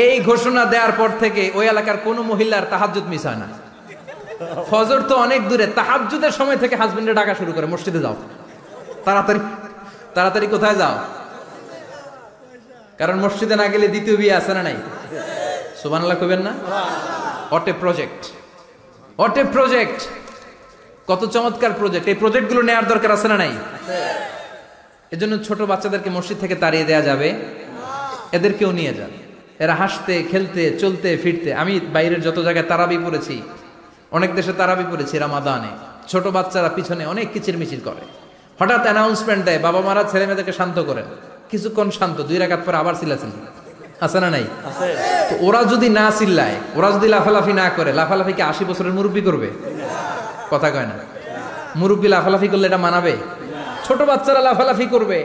এই ঘোষণা দেওয়ার পর থেকে ওই এলাকার কোনো মহিলার তাহাজ্জুদ মিস হয় না। ফজর তো অনেক দূরে, তাহাজ্জুদের সময় থেকে হাজবেন্ডে ডাকা শুরু করে, মসজিদে যাও। তাড়াতাড়ি। তাড়াতাড়ি কোথায় যাও? কারণ মসজিদে না গেলে দ্বিতীয় বিয়ে আছে না নাই? সুবানাল্লাহ কবেন না? অটে প্রজেক্ট অটে প্রজেক্ট কত চমৎকার প্রজেক্ট এই প্রজেক্টগুলো নেওয়ার দরকার আছে না নাই? এজন্য ছোট বাচ্চাদেরকে মসজিদ থেকে তাড়িয়ে দেয়া যাবে। এদেরকেও নিয়ে যান। এরা হাসতে, খেলতে, চলতে, ফিরতে। আমি বাইরের যত জায়গায় তারাবি পড়েছি, অনেক দেশে তারাবি পড়েছি রামাদানে। ছোট বাচ্চারা পিছনে অনেক কিচির মিচির করে। হঠাৎ অ্যানাউন্সমেন্ট দেয় বাবা মারা ছেলে মেয়েদেরকে শান্ত করেন। কিছুক্ষণ শান্ত দুই রাখাত পরে আবার চিল্লাচিল্লি। আছে না নাই? তো ওরা যদি না চিল্লায় ওরা যদি লাফালাফি না করে লাফালাফি কি আশি বছরের মুরব্বী করবে? কথা কয় না। মুরব্বী লাফালাফি করলে এটা মানাবে? ছোট বাচ্চারা লাফালাফি করবে।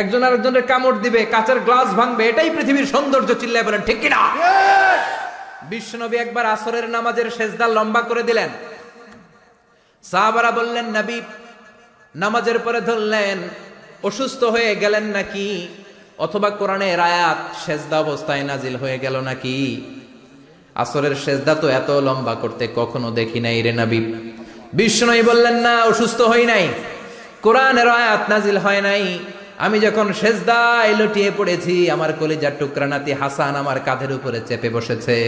একজন আরেকজনের কামড় দিবে কাঁচের গ্লাস ভাঙবে এটাই পৃথিবীর সৌন্দর্য চিল্লায় বলেন ঠিক কিনা? বিশ্বনবী একবার আসরের নামাজের সেজদা লম্বা করে দিলেন। সাহাবারা বললেন নবী নামাজের পরে ধরলেন, অসুস্থ হয়ে গেলেন নাকি? অথবা কোরআনের আয়াত সেজদা অবস্থায় নাজিল হয়ে গেল নাকি? আসরের সেজদা তো এত লম্বা করতে কখনো দেখি নাই রে নবী। বিষ্ণুই বললেন, না, অসুস্থ হই নাই। কোরআনের আয়াত নাজিল হয় নাই। আমি যখন সেজদায় লটিয়ে পড়েছি, আমার কলিজার টুকরা নাতি হাসান আমার কাঁধের উপরে চেপে বসেছে।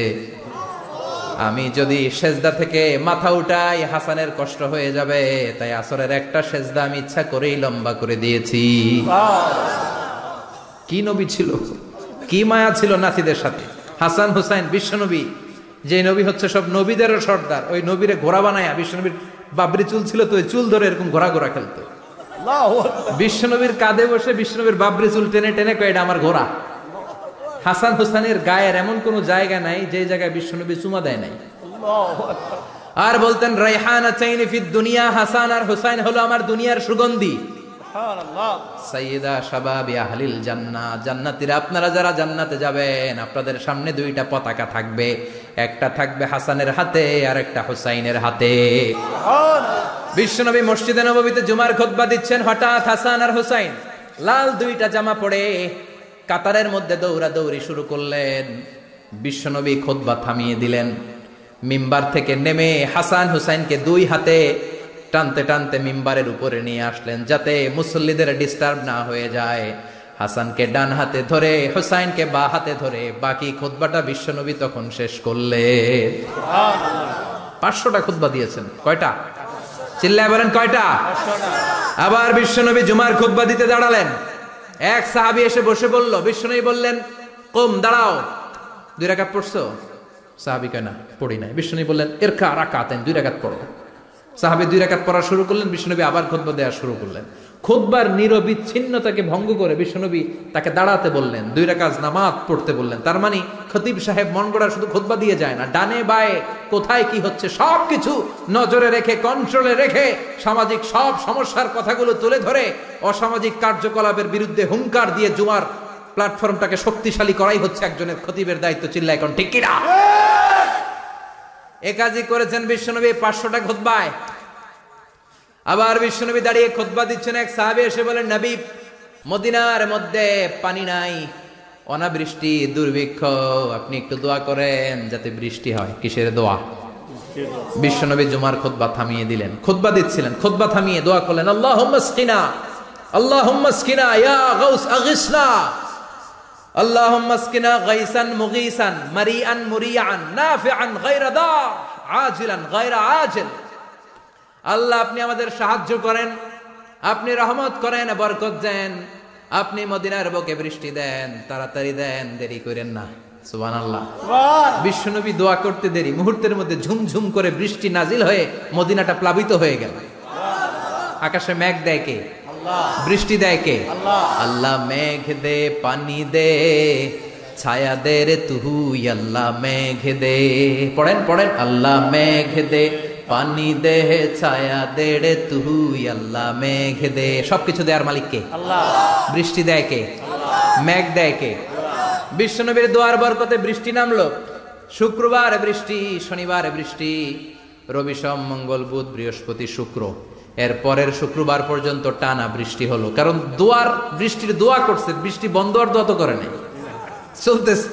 আমি যদি সেজদা থেকে মাথা উঠাই হাসানের কষ্ট হয়ে যাবে। তাই আসরের একটা সেজদা আমি ইচ্ছা করেই লম্বা করে দিয়েছি। কি নবী ছিল? কি মায়া ছিল নাতিদের সাথে? হাসান হুসাইন বিশ্বনবী যে নবী হচ্ছে সব নবীদেরও সর্দার। ওই নবীরে ঘোড়া বানায়া বিশ্বনবীর বাবরি চুল ছিল তো ওই চুল ধরে এরকম ঘোড়া ঘোড়া খেলতো। বিশ্বনবীর কাঁধে বসে বিশ্বনবীর বাবরি চুল টেনে টেনে কয় এটা আমার ঘোড়া। হাসান হুসাইনের গায়ের এমন কোন জায়গা নাই যে জায়গায় বিশ্বনবী চুমা দেয় নাই। আর বলতেন রাইহানা চাইনি ফিদ দুনিয়া হাসান আর হুসাইন হলো আমার দুনিয়ার সুগন্ধি। সাইয়েদা শাবাবি আহলিল জান্নাত জান্নাতীরা আপনারা যারা জান্নাতে যাবেন আপনাদের সামনে দুইটা পতাকা থাকবে। একটা থাকবে হাসানের হাতে আর একটা হুসাইনের হাতে। বিশ্বনবী মসজিদে নববীতে জুমার খুতবা দিচ্ছেন হঠাৎ হাসান আর হুসাইন। লাল দুইটা জামা পরে কাতারের মধ্যে দৌড়া দৌড়ি শুরু করলেন। বিশ্বনবী খুতবা থামিয়ে দিলেন। মিম্বার থেকে নেমে হাসান হুসাইনকে দুই হাতে টানতে টানতে মিম্বারের উপরে নিয়ে আসলেন, যাতে মুসল্লিদের ডিস্টার্ব না হয়ে যায়। হাসানকে ডান হাতে ধরে, হুসাইনকে বা হাতে ধরে, বাকি খোদবাটা বিশ্বনবী তখন শেষ করলে। পাঁচশোটা খুতবা দিয়েছেন। কয়টা? চিল্লায় বলেন কয়টা? আবার বিশ্বনবী জুমার খুতবা দিতে দাঁড়ালেন। এক সাহাবি এসে বসে বলল বিশ্বনবী বললেন, কম, দাঁড়াও। দুই রাখাত পড়ছো? সাহাবি কেনা পড়ি নাই। বিশ্বনবী বললেন এরকা রাকাতেন দুই রাখাত পড়ো। সাহাবি দুই রাখাত পড়া শুরু করলেন বিশ্বনবী আবার খুতবা দেওয়া শুরু করলেন। খুতবার নিরবিচ্ছিন্নতাকে ভঙ্গ করে বিশ্বনবী তাকে দাঁড়াতে বললেন দুই রাকাত নামাজ পড়তে বললেন। তার মানে খতিব সাহেব মন গড়া শুধু খুতবা দিয়ে যায় না ডানে বায়ে কোথায় কি হচ্ছে সব কিছু নজরে রেখে কন্ট্রোলে রেখে সামাজিক সব সমস্যার কথাগুলো তুলে ধরে অসামাজিক কার্যকলাপের বিরুদ্ধে হুঙ্কার দিয়ে জুমার প্ল্যাটফর্মটাকে শক্তিশালী করাই হচ্ছে একজনের খতিবের দায়িত্ব চিল্লা এখন ঠিক কিনা? এ কাজই করেছেন বিশ্বনবী পাঁচশোটা খুতবায়। আবার বিশ্বনবী দাঁড়িয়ে খোদবা দিচ্ছেন এক সাহাবি, এসে বলেন, নবী, মদিনার মধ্যে পানি নাই, অনাবৃষ্টি, দুর্ভিক্ষ, আপনি একটু দোয়া করেন যাতে বৃষ্টি হয়। কিসের দোয়া? বিশ্বনবী জুমার খোদবা থামিয়ে দিলেন। খোদবা দিচ্ছিলেন খোদবা থামিয়ে দোয়া করলেন আল্লাহ হোম্মসকিনা আল্লাহ হোম্মসকিনা ইয়া গাউস, আগিসনা আল্লাহ হোম্মসকিনা গাইসান মুগিসান মারিয়ান মুরিয়ান নাফিআন গাইরা দা আজিলান গাইরা আজিল। আল্লাহ আপনি আমাদের সাহায্য করেন আপনি রহমত করেন বরকত দেন আপনি মদিনার বুকে বৃষ্টি দেন তাড়াতাড়ি দেন দেরি করেন না। সুবহান। বিশ্বনবী দোয়া করতে দেরি মুহূর্তের মধ্যে ঝুমঝুম করে বৃষ্টি নাজিল হয়ে মদিনাটা প্লাবিত হয়ে গেল। আকাশে মেঘ দেয় কে? বৃষ্টি দেয় কে? আল্লাহ। আল্লাহ মেঘ দে পানি দে ছায়া দে রে তুহু আল্লাহ মেঘ দে। পড়েন পড়েন। আল্লাহ মেঘ দে পানি দে ছায়া দেড়ে তুহু আল্লাহ মেঘ দে। সবকিছু দেয়ার মালিক কে? আল্লাহ। বৃষ্টি দেয় কে? মেঘ দেয় কে? বিশ্বনবীর দোয়ার বরকতে বৃষ্টি নামলো। শুক্রবার বৃষ্টি শনিবার বৃষ্টি। রবি সোম মঙ্গল বুধ বৃহস্পতি শুক্র। এর পরের শুক্রবার পর্যন্ত টানা বৃষ্টি হলো। কারণ দোয়ার বৃষ্টির দোয়া করছে বৃষ্টি বন্ধ আর দোয়া তো করে নাই। চলতেছে।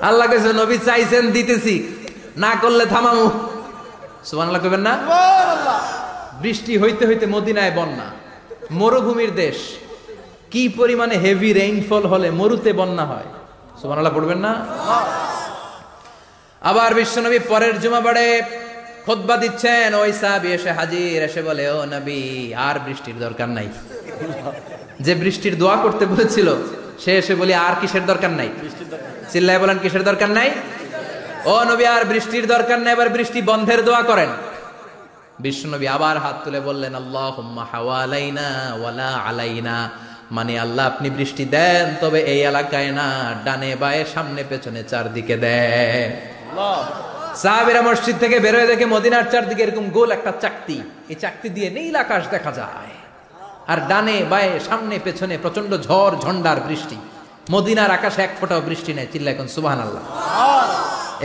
আল্লাহ কাছে নবী চাইছেন দিতেছি। না করলে থামামু। সুবহানাল্লাহ কইবেন না? বৃষ্টি হইতে হইতে মদিনায় বন্যা। মরুভূমির দেশ। কি পরিমাণে হেভি রেইনফল হলে মরুতে বন্যা হয়? সুবহানাল্লাহ পড়বেন না? আবার বিশ্বনবী পরের জুমা বাড়ে খোদবা দিচ্ছেন ওই সাহাবি এসে হাজির এসে বলে ও নবী আর বৃষ্টির দরকার নাই। যে বৃষ্টির দোয়া করতে বলেছিল সে এসে বলি আর কিসের দরকার নাই। চিল্লায় বলেন কিসের দরকার নাই? ও নবী, আর বৃষ্টির দরকার নেই, এবার বৃষ্টি বন্ধের দোয়া করেন। বিশ্বনবী আবার হাত তুলে বললেন আল্লাহ ওয়ালা আলাইনা। মানে আল্লাহ, আপনি বৃষ্টি দেন, তবে এই এলাকায় না, ডানে বায়ে, সামনে পেছনে চারদিকে দেন। সাহাবিরা মসজিদ থেকে বেরোয় দেখে মদিনার চারদিকে এরকম গোল একটা চাকতি। এই চাকতি দিয়ে নীল আকাশ দেখা যায়। আর ডানে বায়ে, সামনে পেছনে প্রচণ্ড ঝড় ঝন্ডার বৃষ্টি। মদিনার আকাশে এক ফোঁটাও বৃষ্টি নেই চিল্লা এখন সুবাহান আল্লাহ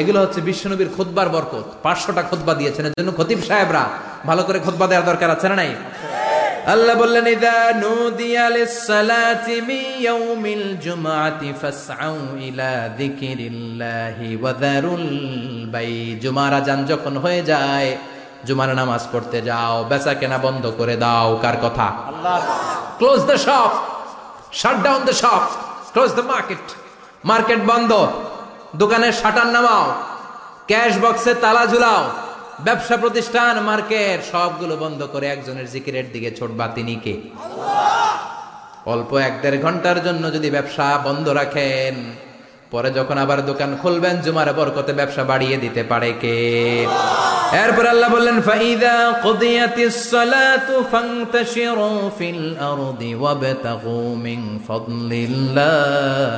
এগুলো হচ্ছে বিশ্বনবীর খুতবার বরকত। পাঁচশোটা খুতবা দিয়েছেন। এর জন্য খতিব সাহেবরা ভালো করে খুতবা দেওয়ার দরকার আছে না নাই? আল্লাহ বললেন ইদা নুদিয়া লিস-সালাতি ইয়াউমিল জুমআতি ফাসআউ ইলা যিকিরিল্লাহি ওয়া যারুল বাই জুমার আজান যখন হয়ে যায় জুমার নামাজ পড়তে যাও বেচা কেনা বন্ধ করে দাও। কার কথা? আল্লাহ। Close the shop shut down the shop close the market market বন্ধ। দোকানের শাটার নামাও ক্যাশ বক্সে তালা ঝুলাও ব্যবসা প্রতিষ্ঠান মার্কেট সবগুলো বন্ধ করে একজনের জিকিরের দিকে ছোটবা তিনি কে? অল্প এক দেড় ঘণ্টার জন্য যদি ব্যবসা বন্ধ রাখেন পরে যখন আবার দোকান খুলবেন জুমার বরকতে ব্যবসা বাড়িয়ে দিতে পারে কে? এরপর আল্লাহ বললেন ফাইদা কুদিয়াতিস সালাতু ফান্তাশিরু ফিল আরদি ওয়াবতাগু মিন ফাদলিল্লাহ।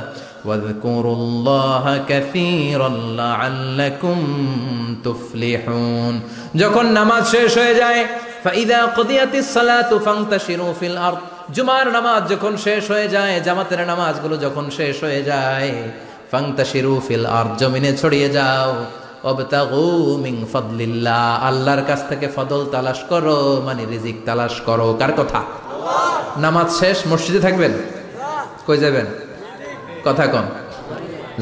ওয়াযকুরুল্লাহা কাসীরান লাআল্লাকুম তুফলিহুন যখন নামাজ শেষ হয়ে যায় ফাইদা কুদিয়াতিস সালাতু ফান্তাশিরু ফিল আরদ জুমার নামাজ যখন শেষ হয়ে যায়, জামাতের নামাজগুলো যখন শেষ হয়ে যায় ফান্তাশিরু ফিল আরদ জমিনে ছড়িয়ে যাও। অবতাগু মিন ফাদলিল্লাহ আল্লাহর কাছ থেকে ফদল তালাশ করো মানে রিজিক তালাশ করো। কার কথা? নামাজ শেষ, মসজিদে থাকবেন? কই যাবেন? কথা কন।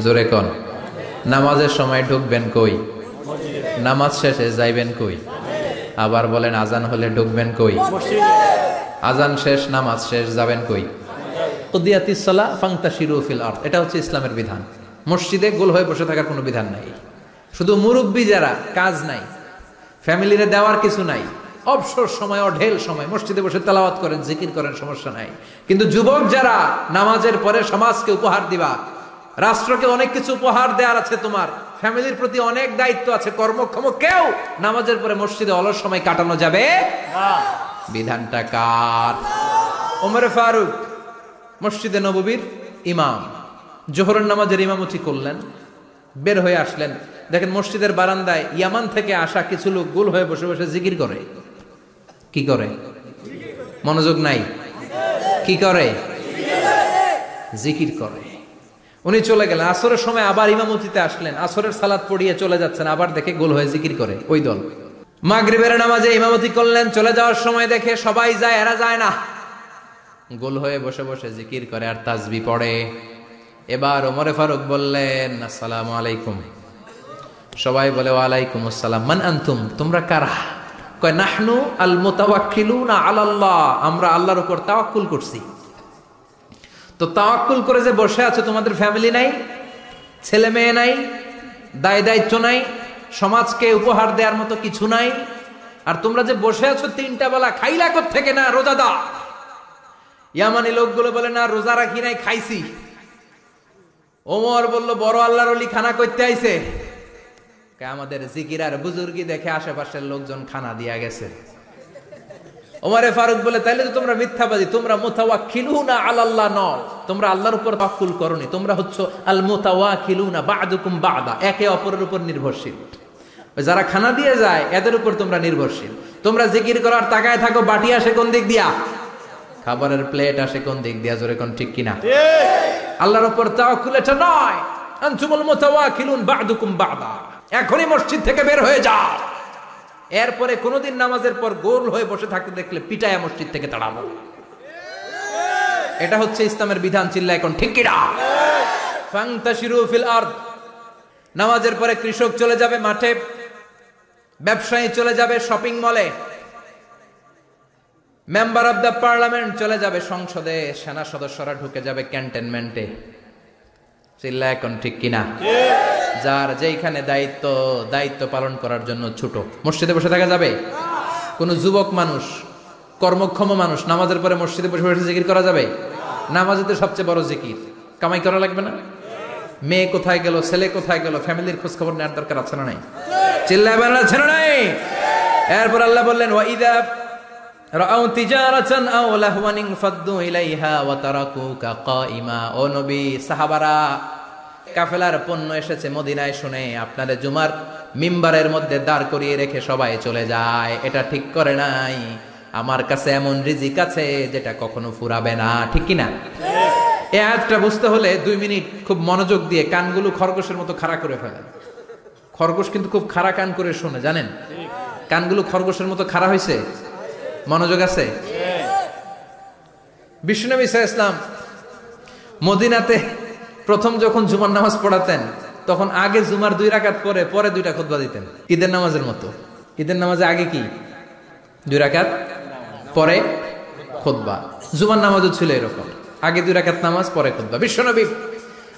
জোরে কন। নামাজের সময় ঢুকবেন কই? নামাজ শেষে যাইবেন কই? আবার বলেন, আজান হলে ঢুকবেন কই? আজান শেষ, নামাজ শেষ, যাবেন কই? কুদিয়াতিস সালা ফাংতাশিরু ফিল আরদ। এটা হচ্ছে ইসলামের বিধান। মসজিদে গোল হয়ে বসে থাকার কোনো বিধান নাই। শুধু মুরব্বী যারা, কাজ নাই। ফ্যামিলিরে দেওয়ার কিছু নাই। অবসর সময়, অঢেল সময়, মসজিদে বসে তেলাওয়াত করেন, জিকির করেন, সমস্যা নাই। কিন্তু যুবক যারা নামাজের পরে সমাজকে উপহার দিবা, রাষ্ট্রকে অনেক কিছু উপহার দেওয়ার আছে তোমার, ফ্যামিলির প্রতি অনেক দায়িত্ব আছে, কর্মক্ষম কেউ নামাজের পরে মসজিদে অলস সময় কাটানো যাবে বিধানটা কার? ওমরে ফারুক, মসজিদে নববীর ইমাম। জোহরের নামাজের ইমামতি করলেন, বের হয়ে আসলেন। দেখেন মসজিদের বারান্দায় ইয়ামান থেকে আসা কিছু লোক গোল হয়ে বসে বসে জিকির করে। কি করে? মনোযোগ নাই। কি করে? জিকির করে। উনি চলে গেলেন। আসরের সময় আবার ইমামতিতে আসলেন। আসরের সালাদ পড়িয়ে চলে যাচ্ছেন। আবার দেখে গোল হয়ে জিকির করে ওই দল। মাগরিবের নামাজে ইমামতি করলেন। চলে যাওয়ার সময় দেখে সবাই যায়, এরা যায় না। গোল হয়ে বসে বসে জিকির করে আর তাজবি পড়ে। এবার ওমরে ফারুক বললেন, আসসালামু আলাইকুম। সবাই বলে, ওয়ালাইকুম আসসালাম। মান আনতুম? তোমরা কারা? কয়, নাহনু আল মুতাওয়াক্কিলুনা আলাল্লাহ। আমরা আল্লাহর উপর তাওয়াক্কুল করছি। তো তাওয়াক্কুল করে যে বসে আছো, তোমাদের ফ্যামিলি নাই, ছেলে মেয়ে নাই, দায় দায়িত্ব নাই, সমাজকে উপহার দেওয়ার মতো কিছু নাই, আর তোমরা যে বসে আছো তিনটা বেলা, খাইলা কর থেকে না রোজাদা ইয়ামানি লোকগুলো বলে, না, রোজা রাখি নাই, খাইছি। ওমর বলল, বড় আল্লাহর অলি খানা করতে আইছে। আমাদের জিকির আর বুজুর্গি দেখে আশেপাশের লোকজন খানা দিয়া গেছে। ওমরে ফারুক বলে তাইলে তো তোমরা মিথ্যাবাদী তোমরা মুতাওয়াক্কিলুনা আলাল্লাহ ন তোমরা আল্লাহর উপর তাওয়াক্কুল করনি। তোমরা হচ্ছে আল মুতাওয়াক্কিলুনা বা'দুকুম বা'দা একে অপরের উপর নির্ভরশীল। যারা খানা দিয়ে যায় এদের উপর তোমরা নির্ভরশীল। তোমরা জিকির করার তাকায় থাকো বাটি আসে কোন দিক দিয়া? খাবারের প্লেট আসে কোন দিক দিয়া? জোরে কোন ঠিক কিনা? আল্লাহর উপর তাওয়াক্কুল এটা নয়। আনতুমুল মুতাওয়াক্কিলুন বা'দুকুম বা'দা। এখনই মসজিদ থেকে বের হয়ে যা। এরপরে কোনোদিন নামাজের পর গোল হয়ে বসে থাকতে দেখলে পিটায়া মসজিদ থেকে তাড়াবো এটা হচ্ছে ইসলামের বিধান, চিল্লা এখন, ঠিক নামাজের পরে কৃষক চলে যাবে মাঠে, ব্যবসায়ী চলে যাবে শপিং মলে, মেম্বার অব দ্য পার্লামেন্ট চলে যাবে সংসদে, সেনা সদস্যরা ঢুকে যাবে ক্যান্টনমেন্টে। চিল্লা এখন, ঠিক কিনা যার যেইখানে দায়িত্ব দায়িত্ব পালন করার জন্য ছোট। মসজিদে বসে থাকা যাবে? কোন যুবক মানুষ, কর্মক্ষম মানুষ, নামাজের পরে মসজিদে বসে বসে জিকির করা যাবে? নামাজে তো সবচেয়ে বড় জিকির। কামাই করা লাগবে না? মেয়ে কোথায় গেল, ছেলে কোথায় গেল, ফ্যামিলির খোঁজ খবর নেওয়ার দরকার আছে না নাই? চিল্লায় আছে না নাই? এরপর আল্লাহ বললেন, ওয়াইদা ইলাইহা ও নবী, সাহাবারা কাফেলার পণ্য এসেছে মদিনায় শুনে আপনাদের জুমার মিম্বারের মধ্যে দাঁড় করিয়ে রেখে সবাই চলে যায়। এটা ঠিক করে নাই। আমার কাছে এমন রিজিক আছে যেটা কখনো ফুরাবে না। ঠিক কি না এই আয়াতটা বুঝতে হলে দুই মিনিট খুব মনোযোগ দিয়ে কানগুলো খরগোশের মতো খাড়া করে ফেলেন। খরগোশ কিন্তু খুব খাড়া কান করে শোনে জানেন? কানগুলো খরগোশের মতো খাড়া হয়েছে মনোযোগ আছে? বিষ্ণুনবী সাহা ইসলাম মদিনাতে প্রথম যখন জুমার নামাজ পড়াতেন, তখন আগে জুমার দুই রাকাত পরে পরে দুইটা খুতবা দিতেন। ঈদের নামাজের মতো। ঈদের নামাজে আগে কি? দুই রাকাত পরে খুতবা। জুমার নামাজও ছিল এরকম। আগে দুই রাকাত নামাজ, পরে খুতবা। বিশ্বনবী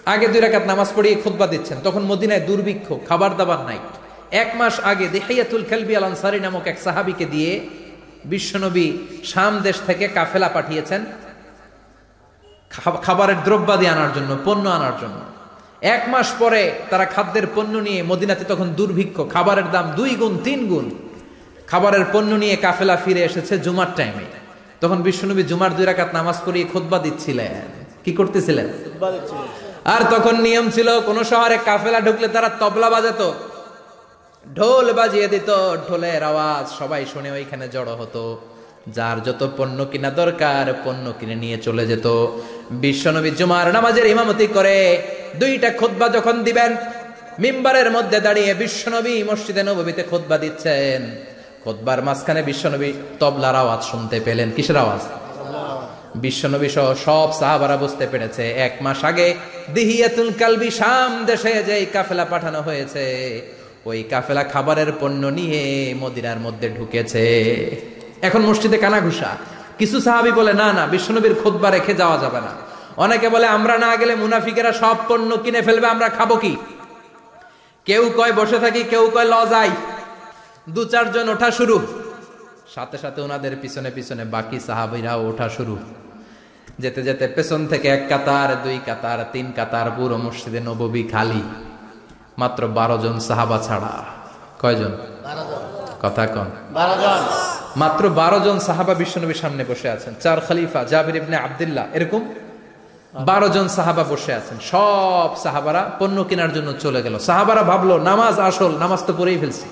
আগে দুই রাকাত নামাজ পড়িয়ে খুতবা দিচ্ছেন। তখন মদিনায় দুর্ভিক্ষ খাবার দাবার নাই। এক মাস আগে দেহাইয়াতুল খেলবি আল আনসারি নামক এক সাহাবিকে দিয়ে বিশ্বনবী শাম দেশ থেকে কাফেলা পাঠিয়েছেন। খাবারের দ্রব্যাদি আনার জন্য পণ্য আনার জন্য। এক মাস পরে তারা খাদ্যের পণ্য নিয়ে মদিনাতে তখন দুর্ভিক্ষ খাবারের দাম দুই গুণ তিন গুণ। খাবারের পণ্য নিয়ে কাফেলা ফিরে এসেছে জুমার টাইমে তখন বিশ্বনবী জুমার দুই রাকাত নামাজ পড়িয়ে খোদবা দিচ্ছিলেন। কি করতেছিলেন? আর তখন নিয়ম ছিল কোন শহরে কাফেলা ঢুকলে তারা তবলা বাজাতো। ঢোল বাজিয়ে দিত ঢোলের আওয়াজ সবাই শুনে ওইখানে জড়ো হতো। যার যত পণ্য কিনা দরকার, পণ্য কিনে নিয়ে চলে যেত। বিশ্বনবী জুমার নামাজের ইমামতি করে দুইটা খুতবা যখন দিবেন, মিম্বারের মধ্যে দাঁড়িয়ে বিশ্বনবী মসজিদে নবীতে খুতবা দিচ্ছেন। খুতবার মাঝখানে বিশ্বনবী তবলার আওয়াজ শুনতে পেলেন। কিসের আওয়াজ? বিশ্বনবী সহ সব সাহাবারা বুঝতে পেরেছে, এক মাস আগে দিহিয়াতুল কালবি শাম দেশে যে কাফেলা পাঠানো হয়েছে, ওই কাফেলা খাবারের পণ্য নিয়ে মদিনার মধ্যে ঢুকেছে। এখন মসজিদে কানাঘুষা। কিছু সাহাবি বলে না না বিশ্বনবীর খোদবা রেখে যাওয়া যাবে না। অনেকে বলে আমরা না গেলে মুনাফিকেরা সব পণ্য কিনে ফেলবে আমরা খাব কি? কেউ কয় বসে থাকি। কেউ কয় ল যাই। দু চারজন ওঠা শুরু। সাথে সাথে ওনাদের পিছনে পিছনে বাকি সাহাবিরাও ওঠা শুরু। যেতে যেতে পেছন থেকে এক কাতার দুই কাতার তিন কাতার পুরো মসজিদে নববী খালি। মাত্র বারো জন সাহাবা ছাড়া। কয়জন? কথা কন। বারো জন। মাত্র বারো জন সাহাবা বিশ্বনবীর সামনে বসে আছেন। চার খালিফা জাবির ইবনে আব্দুল্লাহ এরকম বারো জন সাহাবা বসে আছেন। সব সাহাবারা পণ্য কেনার জন্য চলে গেল। সাহাবারা ভাবলো নামাজ আসল নামাজ তো পড়েই ফেলছি।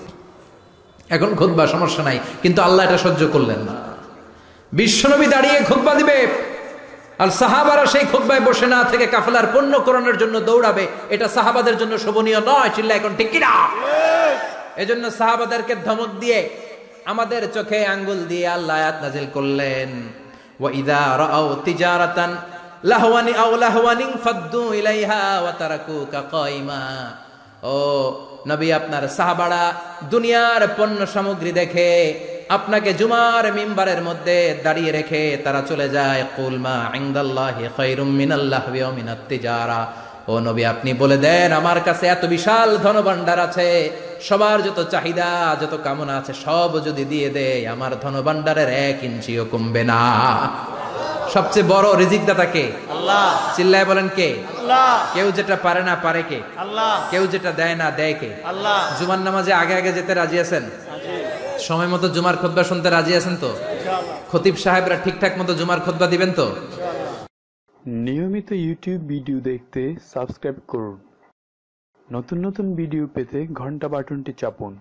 এখন খুতবা সমস্যা নাই। কিন্তু আল্লাহ এটা সহ্য করলেন না। বিশ্বনবী দাঁড়িয়ে খুতবা দিবে। আর সাহাবারা সেই খুতবায় বসে না থেকে কাফেলার পণ্য করানোর জন্য দৌড়াবে। এটা সাহাবাদের জন্য শোভনীয় নয় চিল্লা এখন ঠিক কিনা? এজন্য সাহাবাদেরকে ধমক দিয়ে আমাদের চোখে আঙ্গুল দিয়ে আল্লাহ আয়াত নাজিল করলেন। ওয়া ইদা রাআও তিজারাতান, লাহওয়ানি আও লাহওয়ানিন ফাদ্দু ইলাইহা ওয়া তারাকুকা কাইমা ও নবী, আপনার সাহাবাড়া দুনিয়ার পণ্য সামগ্রী দেখে আপনাকে জুমার মিম্বারের মধ্যে দাঁড়িয়ে রেখে তারা চলে যায়। কুলমা ইনদাল্লাহি খায়রুম মিনাল্লাহি ওয়া মিনাত তিজারা। ও নবী আপনি বলে দেন আমার কাছে এত বিশাল ধনভাণ্ডার আছে সবার যত চাহিদা যত কামনা আছে সব যদি দিয়ে দেয় আমার ধনভাণ্ডারের এক ইঞ্চিও কমবে না। সবচেয়ে বড় রিজিক দাতা কে? আল্লাহ। চিল্লায় বলেন কে? আল্লাহ। কেউ যেটা পারে না পারে কে? আল্লাহ। কেউ যেটা দেয় না দেয় কে? আল্লাহ। জুমার নামাজে আগে আগে যেতে রাজি আছেন? সময় মতো জুমার খোদ্া শুনতে রাজি আছেন তো? খতিব সাহেবরা ঠিকঠাক মতো জুমার খোদ্া দিবেন তো? নিয়মিত ইউটিউব ভিডিও দেখতে সাবস্ক্রাইব করুন। নতুন নতুন ভিডিও পেতে ঘণ্টা বাটনটি চাপুন।